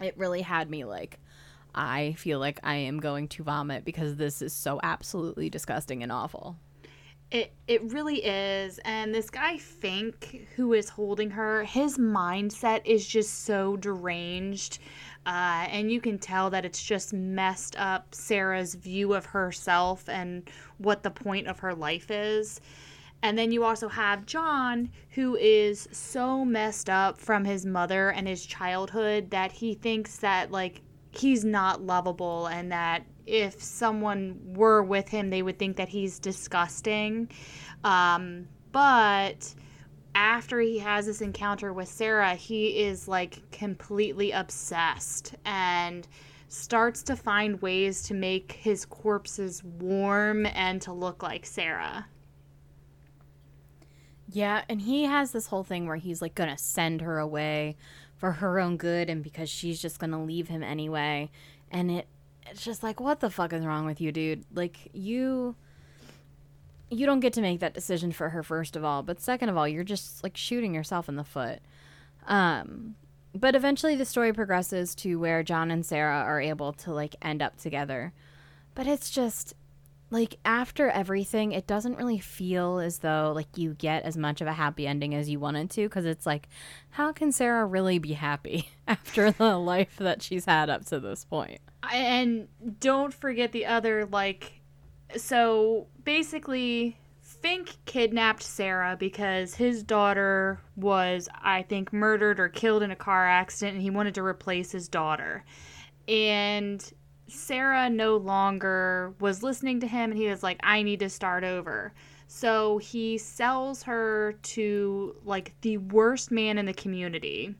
it really had me like, I feel like I am going to vomit because this is so absolutely disgusting and awful. It it really is. And this guy Fink who is holding her, his mindset is just so deranged. Uh, and you can tell that it's just messed up Sarah's view of herself and what the point of her life is. And then you also have John, who is so messed up from his mother and his childhood that he thinks that, like, he's not lovable and that if someone were with him, they would think that he's disgusting. Um, but after he has this encounter with Sarah, he is like completely obsessed and starts to find ways to make his corpses warm and to look like Sarah. Yeah, and he has this whole thing where he's like gonna send her away for her own good and because she's just gonna leave him anyway. And it it's just like what the fuck is wrong with you, dude? Like you you don't get to make that decision for her first of all, but second of all, you're just like shooting yourself in the foot. Um but eventually the story progresses to where John and Sarah are able to like end up together. But it's just like after everything it doesn't really feel as though like you get as much of a happy ending as you wanted to because it's like how can sarah really be happy after the life that she's had up to this point? and don't forget the other like so basically fink kidnapped sarah because his daughter was i think murdered or killed in a car accident and he wanted to replace his daughter and Sarah no longer was listening to him and he was like, I need to start over. So he sells her to like the worst man in the community.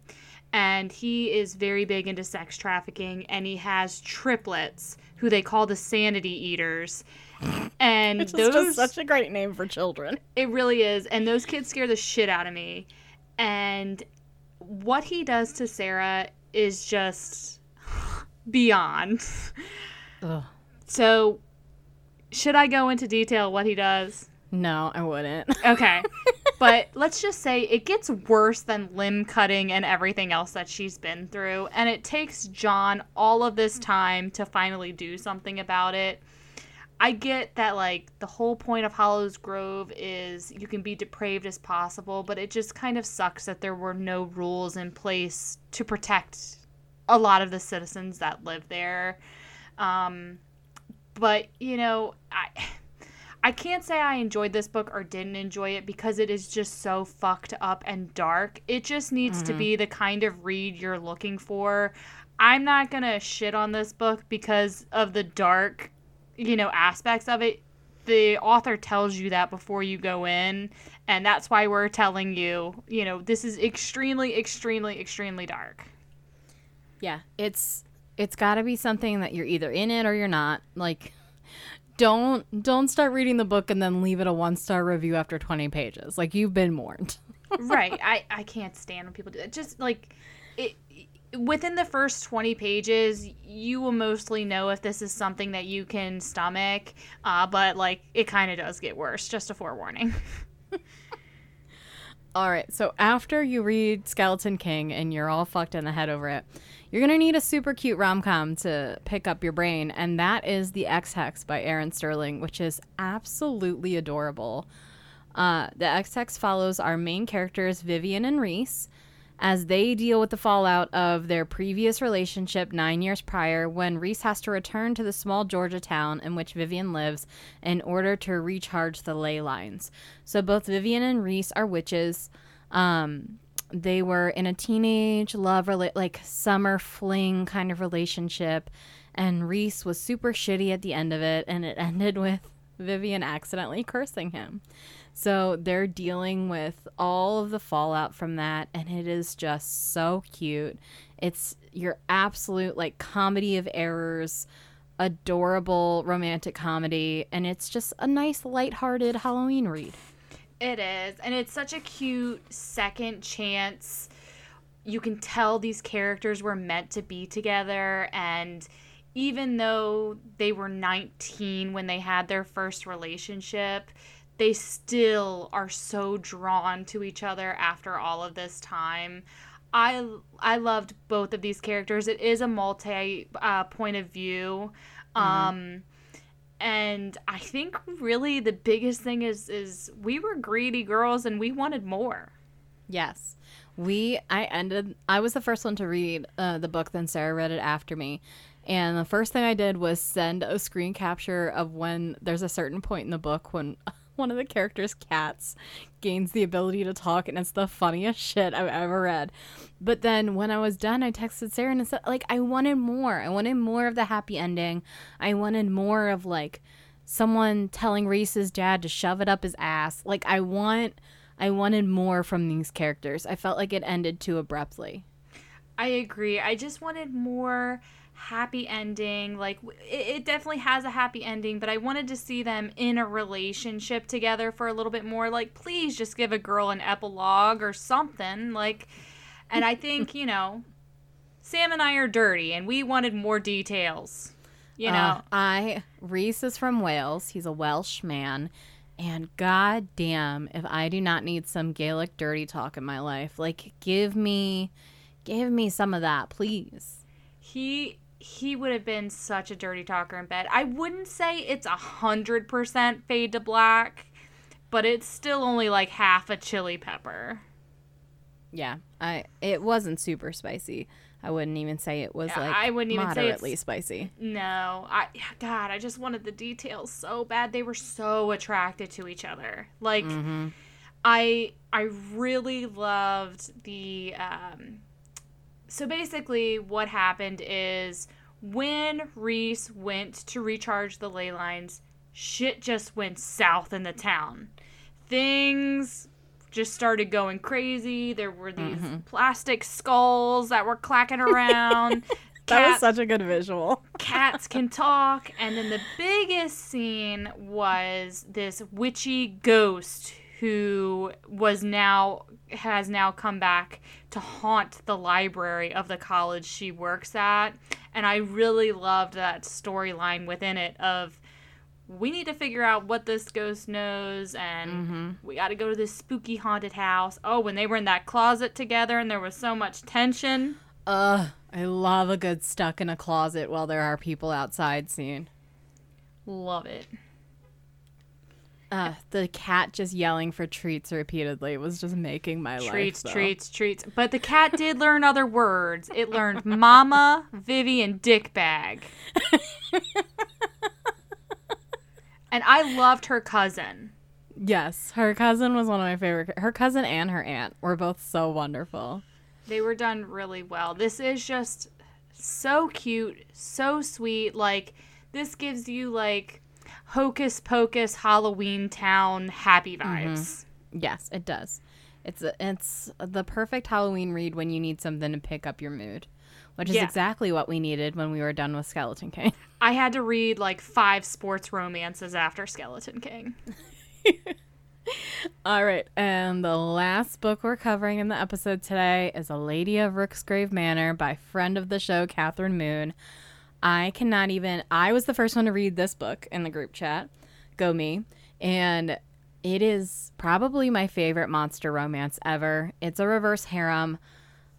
And he is very big into sex trafficking and he has triplets who they call the sanity eaters. And Which those just such a great name for children. it really is. And those kids scare the shit out of me. And what he does to Sarah is just beyond. Ugh. So, should I go into detail what he does? No, I wouldn't. Okay. but let's just say it gets worse than limb cutting and everything else that she's been through. And it takes John all of this time to finally do something about it. I get that, like, the whole point of Hollows Grove is you can be depraved as possible, but it just kind of sucks that there were no rules in place to protect a lot of the citizens that live there. Um, but, you know, I. I can't say I enjoyed this book or didn't enjoy it because it is just so fucked up and dark. It just needs mm-hmm. to be the kind of read you're looking for. I'm not going to shit on this book because of the dark, you know, aspects of it. The author tells you that before you go in, and that's why we're telling you, you know, this is extremely extremely extremely dark. Yeah, it's it's got to be something that you're either in it or you're not. Like don't don't start reading the book and then leave it a one star review after 20 pages. Like you've been warned. right. I I can't stand when people do that. Just like it within the first 20 pages, you will mostly know if this is something that you can stomach. Uh, but like it kind of does get worse. Just a forewarning. all right. So after you read Skeleton King and you're all fucked in the head over it, you're to need a super cute rom com to pick up your brain, and that is The Ex Hex by Erin Sterling, which is absolutely adorable. Uh, the Ex Hex follows our main characters, Vivian and Reese, as they deal with the fallout of their previous relationship nine years prior when Reese has to return to the small Georgia town in which Vivian lives in order to recharge the ley lines. So both Vivian and Reese are witches. Um, they were in a teenage love rela- like summer fling kind of relationship and Reese was super shitty at the end of it and it ended with Vivian accidentally cursing him. So they're dealing with all of the fallout from that and it is just so cute. It's your absolute like comedy of errors, adorable romantic comedy and it's just a nice light-hearted Halloween read. It is. And it's such a cute second chance. You can tell these characters were meant to be together. And even though they were 19 when they had their first relationship, they still are so drawn to each other after all of this time. I I loved both of these characters. It is a multi uh, point of view. Um and I think really the biggest thing is is we were greedy girls and we wanted more. Yes. We I ended I was the first one to read uh, the book then Sarah read it after me. And the first thing I did was send a screen capture of when there's a certain point in the book when one of the characters' cats gains the ability to talk, and it's the funniest shit I've ever read. But then when I was done, I texted Sarah and said, like, I wanted more. I wanted more of the happy ending. I wanted more of like someone telling Reese's dad to shove it up his ass. Like, I want. I wanted more from these characters. I felt like it ended too abruptly. I agree. I just wanted more happy ending. Like it, it, definitely has a happy ending, but I wanted to see them in a relationship together for a little bit more. Like please just give a girl an epilogue or something. Like and I think, you know, Sam and I are dirty and we wanted more details. You know. Uh, I Reese is from Wales. He's a Welsh man. And god damn if I do not need some Gaelic dirty talk in my life. Like give me give me some of that, please. He he would have been such a dirty talker in bed. I wouldn't say it's a hundred percent fade to black, but it's still only like half a chili pepper. Yeah, I it wasn't super spicy. I wouldn't even say it was like I wouldn't even moderately say spicy. No, I God, I just wanted the details so bad. They were so attracted to each other. Like, mm-hmm. I I really loved the um, so basically, what happened is when Reese went to recharge the ley lines, shit just went south in the town. Things just started going crazy. There were these mm-hmm. plastic skulls that were clacking around. that was such a good visual. cats can talk. And then the biggest scene was this witchy ghost who was now has now come back to haunt the library of the college she works at. And i really loved that storyline within it of we need to figure out what this ghost knows and mm-hmm. we got to go to this spooky haunted house. Oh when they were in that closet together and there was so much tension. Ugh, i love a good stuck in a closet while there are people outside scene. Love it uh, the cat just yelling for treats repeatedly was just making my treats, life. Treats, treats, treats. But the cat did learn other words. It learned mama, Vivi, and dick bag. and I loved her cousin. Yes, her cousin was one of my favorite. Her cousin and her aunt were both so wonderful. They were done really well. This is just so cute, so sweet. Like, this gives you, like, hocus pocus Halloween town happy mm-hmm. vibes. Mm-hmm. Yes, it does. It's a, it's the perfect Halloween read when you need something to pick up your mood, which is yeah. exactly what we needed when we were done with Skeleton King. I had to read like five sports romances after Skeleton King. All right, and the last book we're covering in the episode today is A Lady of Rooksgrave Manor by friend of the show, Catherine Moon. I cannot even. I was the first one to read this book in the group chat. Go me. And it is probably my favorite monster romance ever. It's a reverse harem.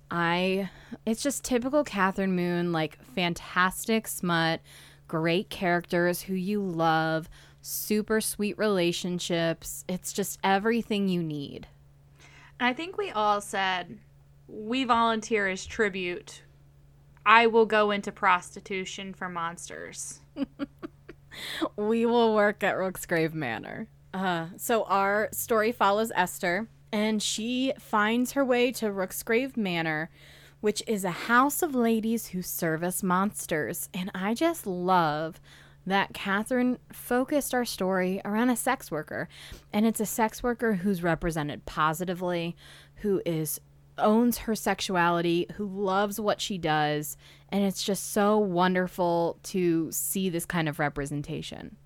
I. It's just typical Catherine Moon, like fantastic smut, great characters who you love, super sweet relationships. It's just everything you need. I think we all said we volunteer as tribute I will go into prostitution for monsters. we will work at Rooksgrave Manor. Uh, so our story follows Esther, and she finds her way to Rooksgrave Manor, which is a house of ladies who service monsters. And I just love that Catherine focused our story around a sex worker. And it's a sex worker who's represented positively, who is owns her sexuality, who loves what she does, and it's just so wonderful to see this kind of representation.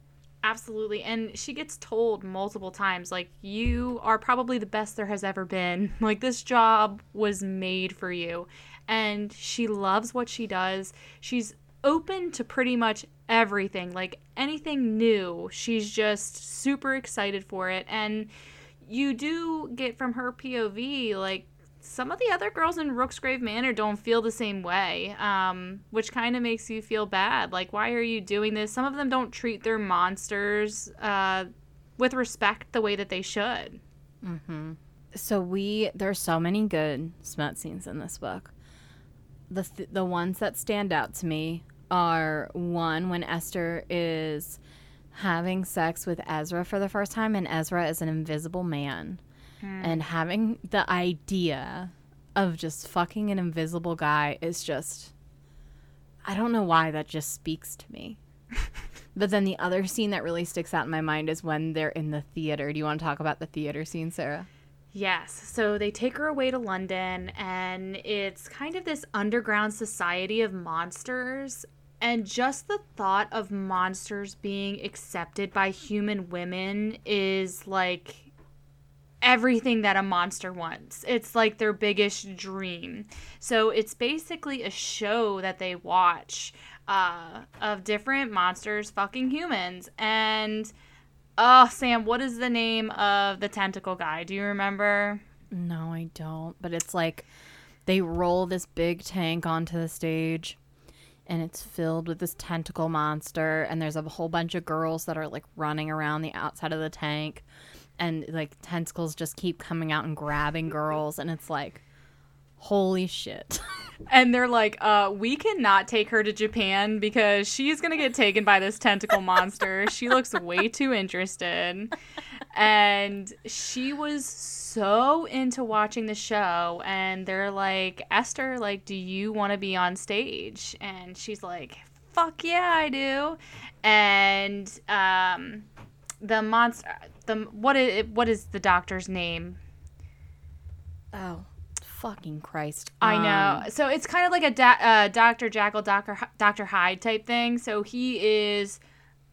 Absolutely. And she gets told multiple times, like, you are probably the best there has ever been. Like, this job was made for you. And she loves what she does. She's open to pretty much everything. Like, anything new, she's just super excited for it. And you do get from her POV, like, some of the other girls in Rooksgrave Manor don't feel the same way, um, which kind of makes you feel bad. Like, why are you doing this? Some of them don't treat their monsters uh, with respect the way that they should. Mm-hmm. So we there's so many good smut scenes in this book. The th- the ones that stand out to me are one when Esther is having sex with Ezra for the first time, and Ezra is an invisible man, Mm-hmm. and having the idea of just fucking an invisible guy is just. I don't know why that just speaks to me. But then the other scene that really sticks out in my mind is when they're in the theater. Do you want to talk about the theater scene, Sarah? Yes. So they take her away to London, and it's kind of this underground society of monsters. And just the thought of monsters being accepted by human women is like everything that a monster wants. It's like their biggest dream. So it's basically a show that they watch uh, of different monsters fucking humans. And oh, Sam, what is the name of the tentacle guy? Do you remember? No, I don't. But it's like they roll this big tank onto the stage and it's filled with this tentacle monster and there's a whole bunch of girls that are like running around the outside of the tank and like tentacles just keep coming out and grabbing girls and it's like holy shit. And they're like, uh, we cannot take her to Japan because she's gonna get taken by this tentacle monster. She looks way too interested. And she was so into watching the show and they're like, Esther, like, do you wanna be on stage? And she's like, Fuck yeah, I do. And um the monster the what is what is the doctor's name? oh, fucking Christ. I Um, know. So it's kind of like a da- uh, Dr. Jekyll, Dr. Dr. Hyde type thing. So he is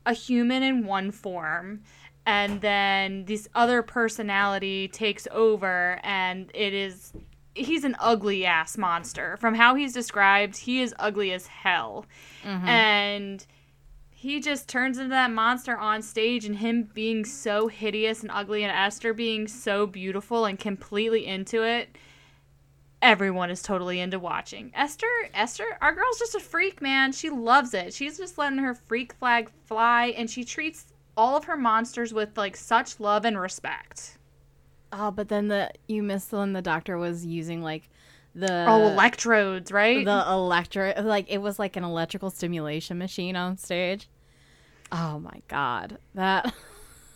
a human in one form, and then this other personality takes over, and it is. He's an ugly ass monster. From how he's described, he is ugly as hell. And he just turns into that monster on stage, and him being so hideous and ugly, and Esther being so beautiful and completely into it everyone is totally into watching. Esther, Esther, our girl's just a freak, man. She loves it. She's just letting her freak flag fly and she treats all of her monsters with like such love and respect. Oh, but then the you missed when the doctor was using like the oh, electrodes, right? the electric like it was like an electrical stimulation machine on stage. Oh my god. That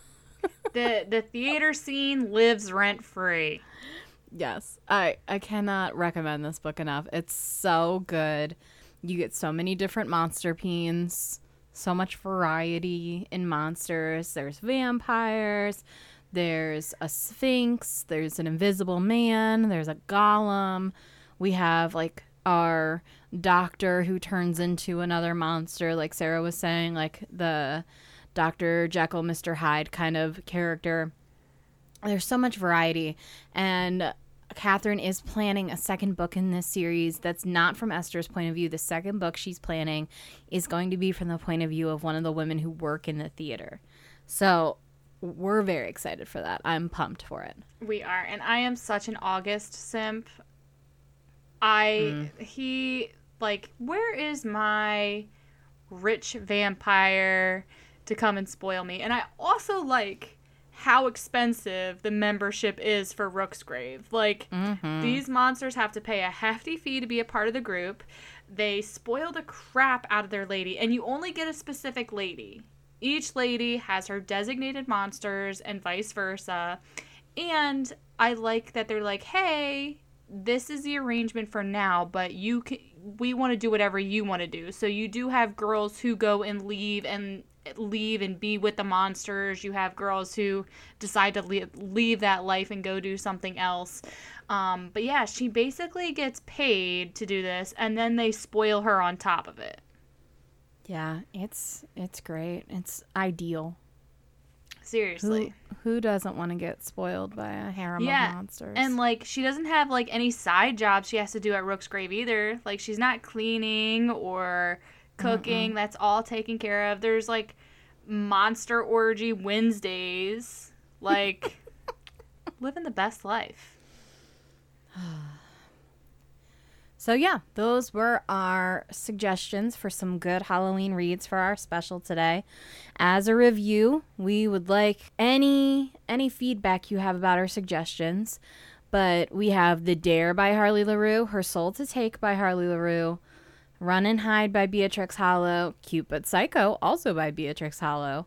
the the theater scene lives rent free. yes. I I cannot recommend this book enough. It's so good. You get so many different monster peens, so much variety in monsters. There's vampires, there's a sphinx, there's an invisible man, there's a golem. We have like our doctor who turns into another monster, like Sarah was saying, like the Dr. Jekyll, Mr. Hyde kind of character. There's so much variety. And Catherine is planning a second book in this series that's not from Esther's point of view. The second book she's planning is going to be from the point of view of one of the women who work in the theater. So we're very excited for that. I'm pumped for it. We are, and I am such an August simp. I mm. he like where is my rich vampire to come and spoil me? And I also like how expensive the membership is for Rooksgrave. Like mm-hmm. these monsters have to pay a hefty fee to be a part of the group. They spoil the crap out of their lady, and you only get a specific lady. Each lady has her designated monsters, and vice versa. And I like that they're like, hey, this is the arrangement for now, but you can, we want to do whatever you want to do. So you do have girls who go and leave and leave and be with the monsters. You have girls who decide to leave, leave that life and go do something else. Um, but yeah, she basically gets paid to do this, and then they spoil her on top of it. Yeah, it's it's great. It's ideal. Seriously. Who who doesn't want to get spoiled by a harem Yeah, of monsters? And like she doesn't have like any side jobs she has to do at Rooksgrave either. Like she's not cleaning or cooking. That's all taken care of. There's like monster orgy Wednesdays. Like living the best life. So, yeah, those were our suggestions for some good Halloween reads for our special today. As a review, we would like any any feedback you have about our suggestions. But we have The Dare by Harley LaRue, Her Soul to Take by Harley LaRue, Run and Hide by Beatrix Hollow, Cute But Psycho, also by Beatrix Hollow,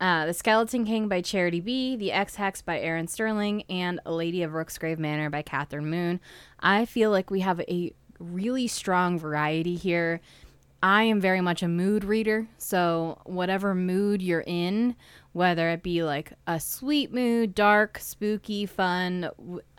uh, The Skeleton King by Charity B, The Ex Hex by Erin Sterling, and A Lady of Rooksgrave Manor by Catherine Moon. I feel like we have a really strong variety here. I am very much a mood reader, so whatever mood you're in, whether it be like a sweet mood, dark, spooky, fun,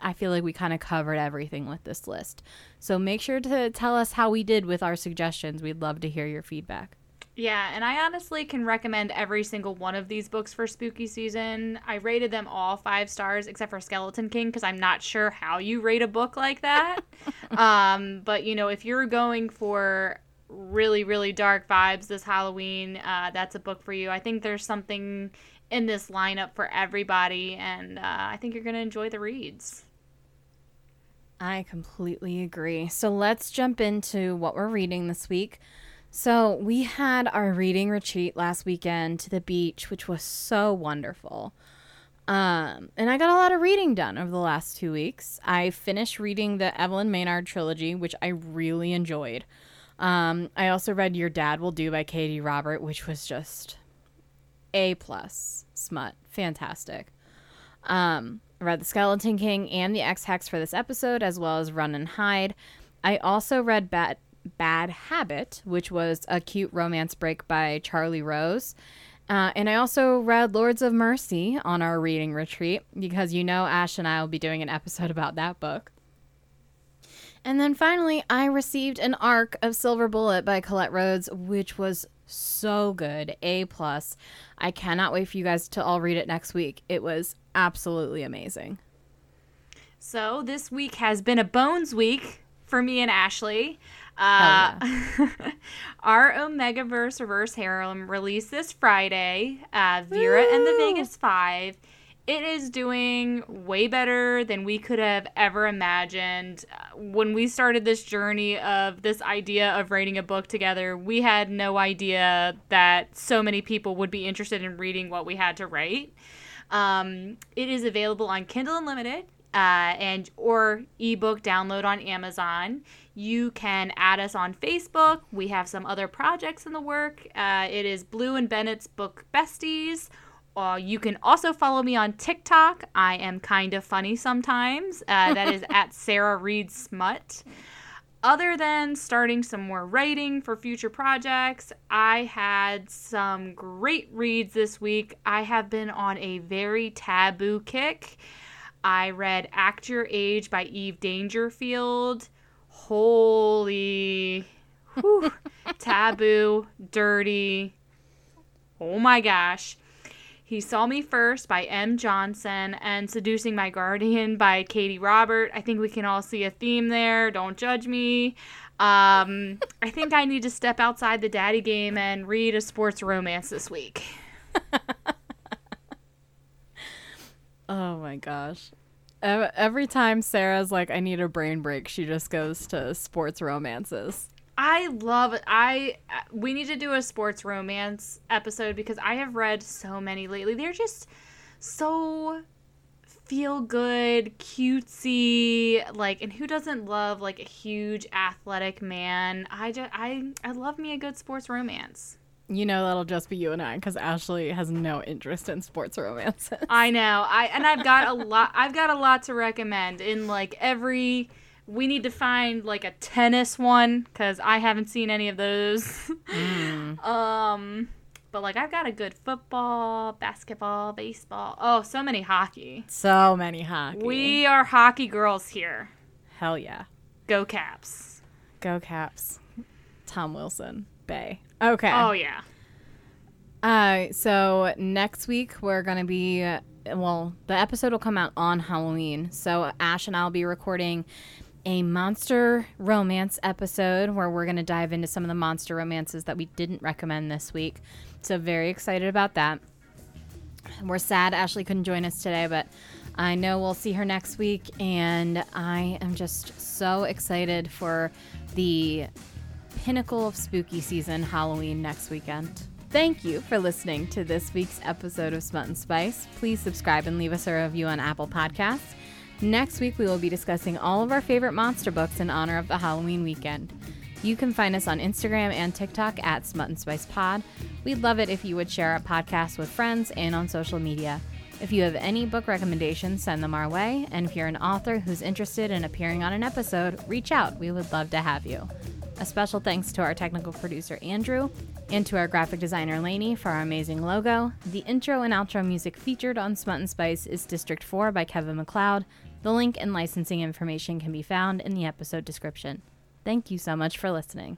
I feel like we kind of covered everything with this list. So make sure to tell us how we did with our suggestions. We'd love to hear your feedback. Yeah, and I honestly can recommend every single one of these books for spooky season. I rated them all five stars except for Skeleton King because I'm not sure how you rate a book like that. um, but you know, if you're going for really really dark vibes this Halloween, uh, that's a book for you. I think there's something in this lineup for everybody, and uh, I think you're gonna enjoy the reads. I completely agree. So let's jump into what we're reading this week. So, we had our reading retreat last weekend to the beach, which was so wonderful. Um, and I got a lot of reading done over the last two weeks. I finished reading the Evelyn Maynard trilogy, which I really enjoyed. Um, I also read Your Dad Will Do by Katee Robert, which was just A plus smut. Fantastic. Um, I read The Skeleton King and The Ex Hex for this episode, as well as Run and Hide. I also read Bat Bad Habit, which was a cute romance break by Charleigh Rose. Uh, and I also read Lords of Mercy on our reading retreat because you know Ash and I will be doing an episode about that book. And then finally, I received an arc of Silver Bullet by Colette Rhodes, which was so good. A plus. I cannot wait for you guys to all read it next week. It was absolutely amazing. So this week has been a Bones week for me and Ashley. Uh, yeah. our Omegaverse Reverse Harem released this Friday. Uh, Vera Woo! and the Vegas Five. It is doing way better than we could have ever imagined. Uh, when we started this journey of this idea of writing a book together, we had no idea that so many people would be interested in reading what we had to write. Um, it is available on Kindle Unlimited uh, and or ebook download on Amazon. You can add us on Facebook. We have some other projects in the work. Uh, it is Blue and Bennett's Book Besties. Uh, you can also follow me on TikTok. I am kind of funny sometimes. Uh, that is at Sarah Reed Smut. Other than starting some more writing for future projects, I had some great reads this week. I have been on a very taboo kick. I read Act Your Age by Eve Dangerfield holy whew, taboo, dirty. Oh my gosh. He Saw Me First by M. Johnson and Seducing My Guardian by Katee Robert. I think we can all see a theme there. Don't judge me. Um, I think I need to step outside the daddy game and read a sports romance this week. oh my gosh. Every time Sarah's like, I need a brain break, she just goes to sports romances. I love. I uh, we need to do a sports romance episode because I have read so many lately. They're just so feel good, cutesy, like and who doesn't love like a huge athletic man? I just I I love me a good sports romance. You know that'll just be you and I because Ashley has no interest in sports romances. I know. I and I've got a lot. I've got a lot to recommend. In like every, we need to find like a tennis one because I haven't seen any of those. Mm. um, but like I've got a good football, basketball, baseball. Oh, so many hockey. So many hockey. We are hockey girls here. Hell yeah. Go Caps. Go Caps. Tom Wilson. Bay. Okay. Oh yeah. Uh, so next week we're gonna be well, the episode will come out on Halloween. So Ash and I'll be recording a monster romance episode where we're gonna dive into some of the monster romances that we didn't recommend this week. So very excited about that. We're sad Ashley couldn't join us today, but I know we'll see her next week, and I am just so excited for the pinnacle of spooky season, Halloween, next weekend. Thank you for listening to this week's episode of Smut and Spice. Please subscribe and leave us a review on Apple Podcasts. Next week, we will be discussing all of our favorite monster books in honor of the Halloween weekend. You can find us on Instagram and TikTok at Smut and Spice Pod. We'd love it if you would share our podcast with friends and on social media. If you have any book recommendations, send them our way. And if you're an author who's interested in appearing on an episode, reach out. We would love to have you. A special thanks to our technical producer, Andrew, and to our graphic designer, Lainey, for our amazing logo. The intro and outro music featured on Smut and Spice is District 4 by Kevin MacLeod. The link and licensing information can be found in the episode description. Thank you so much for listening.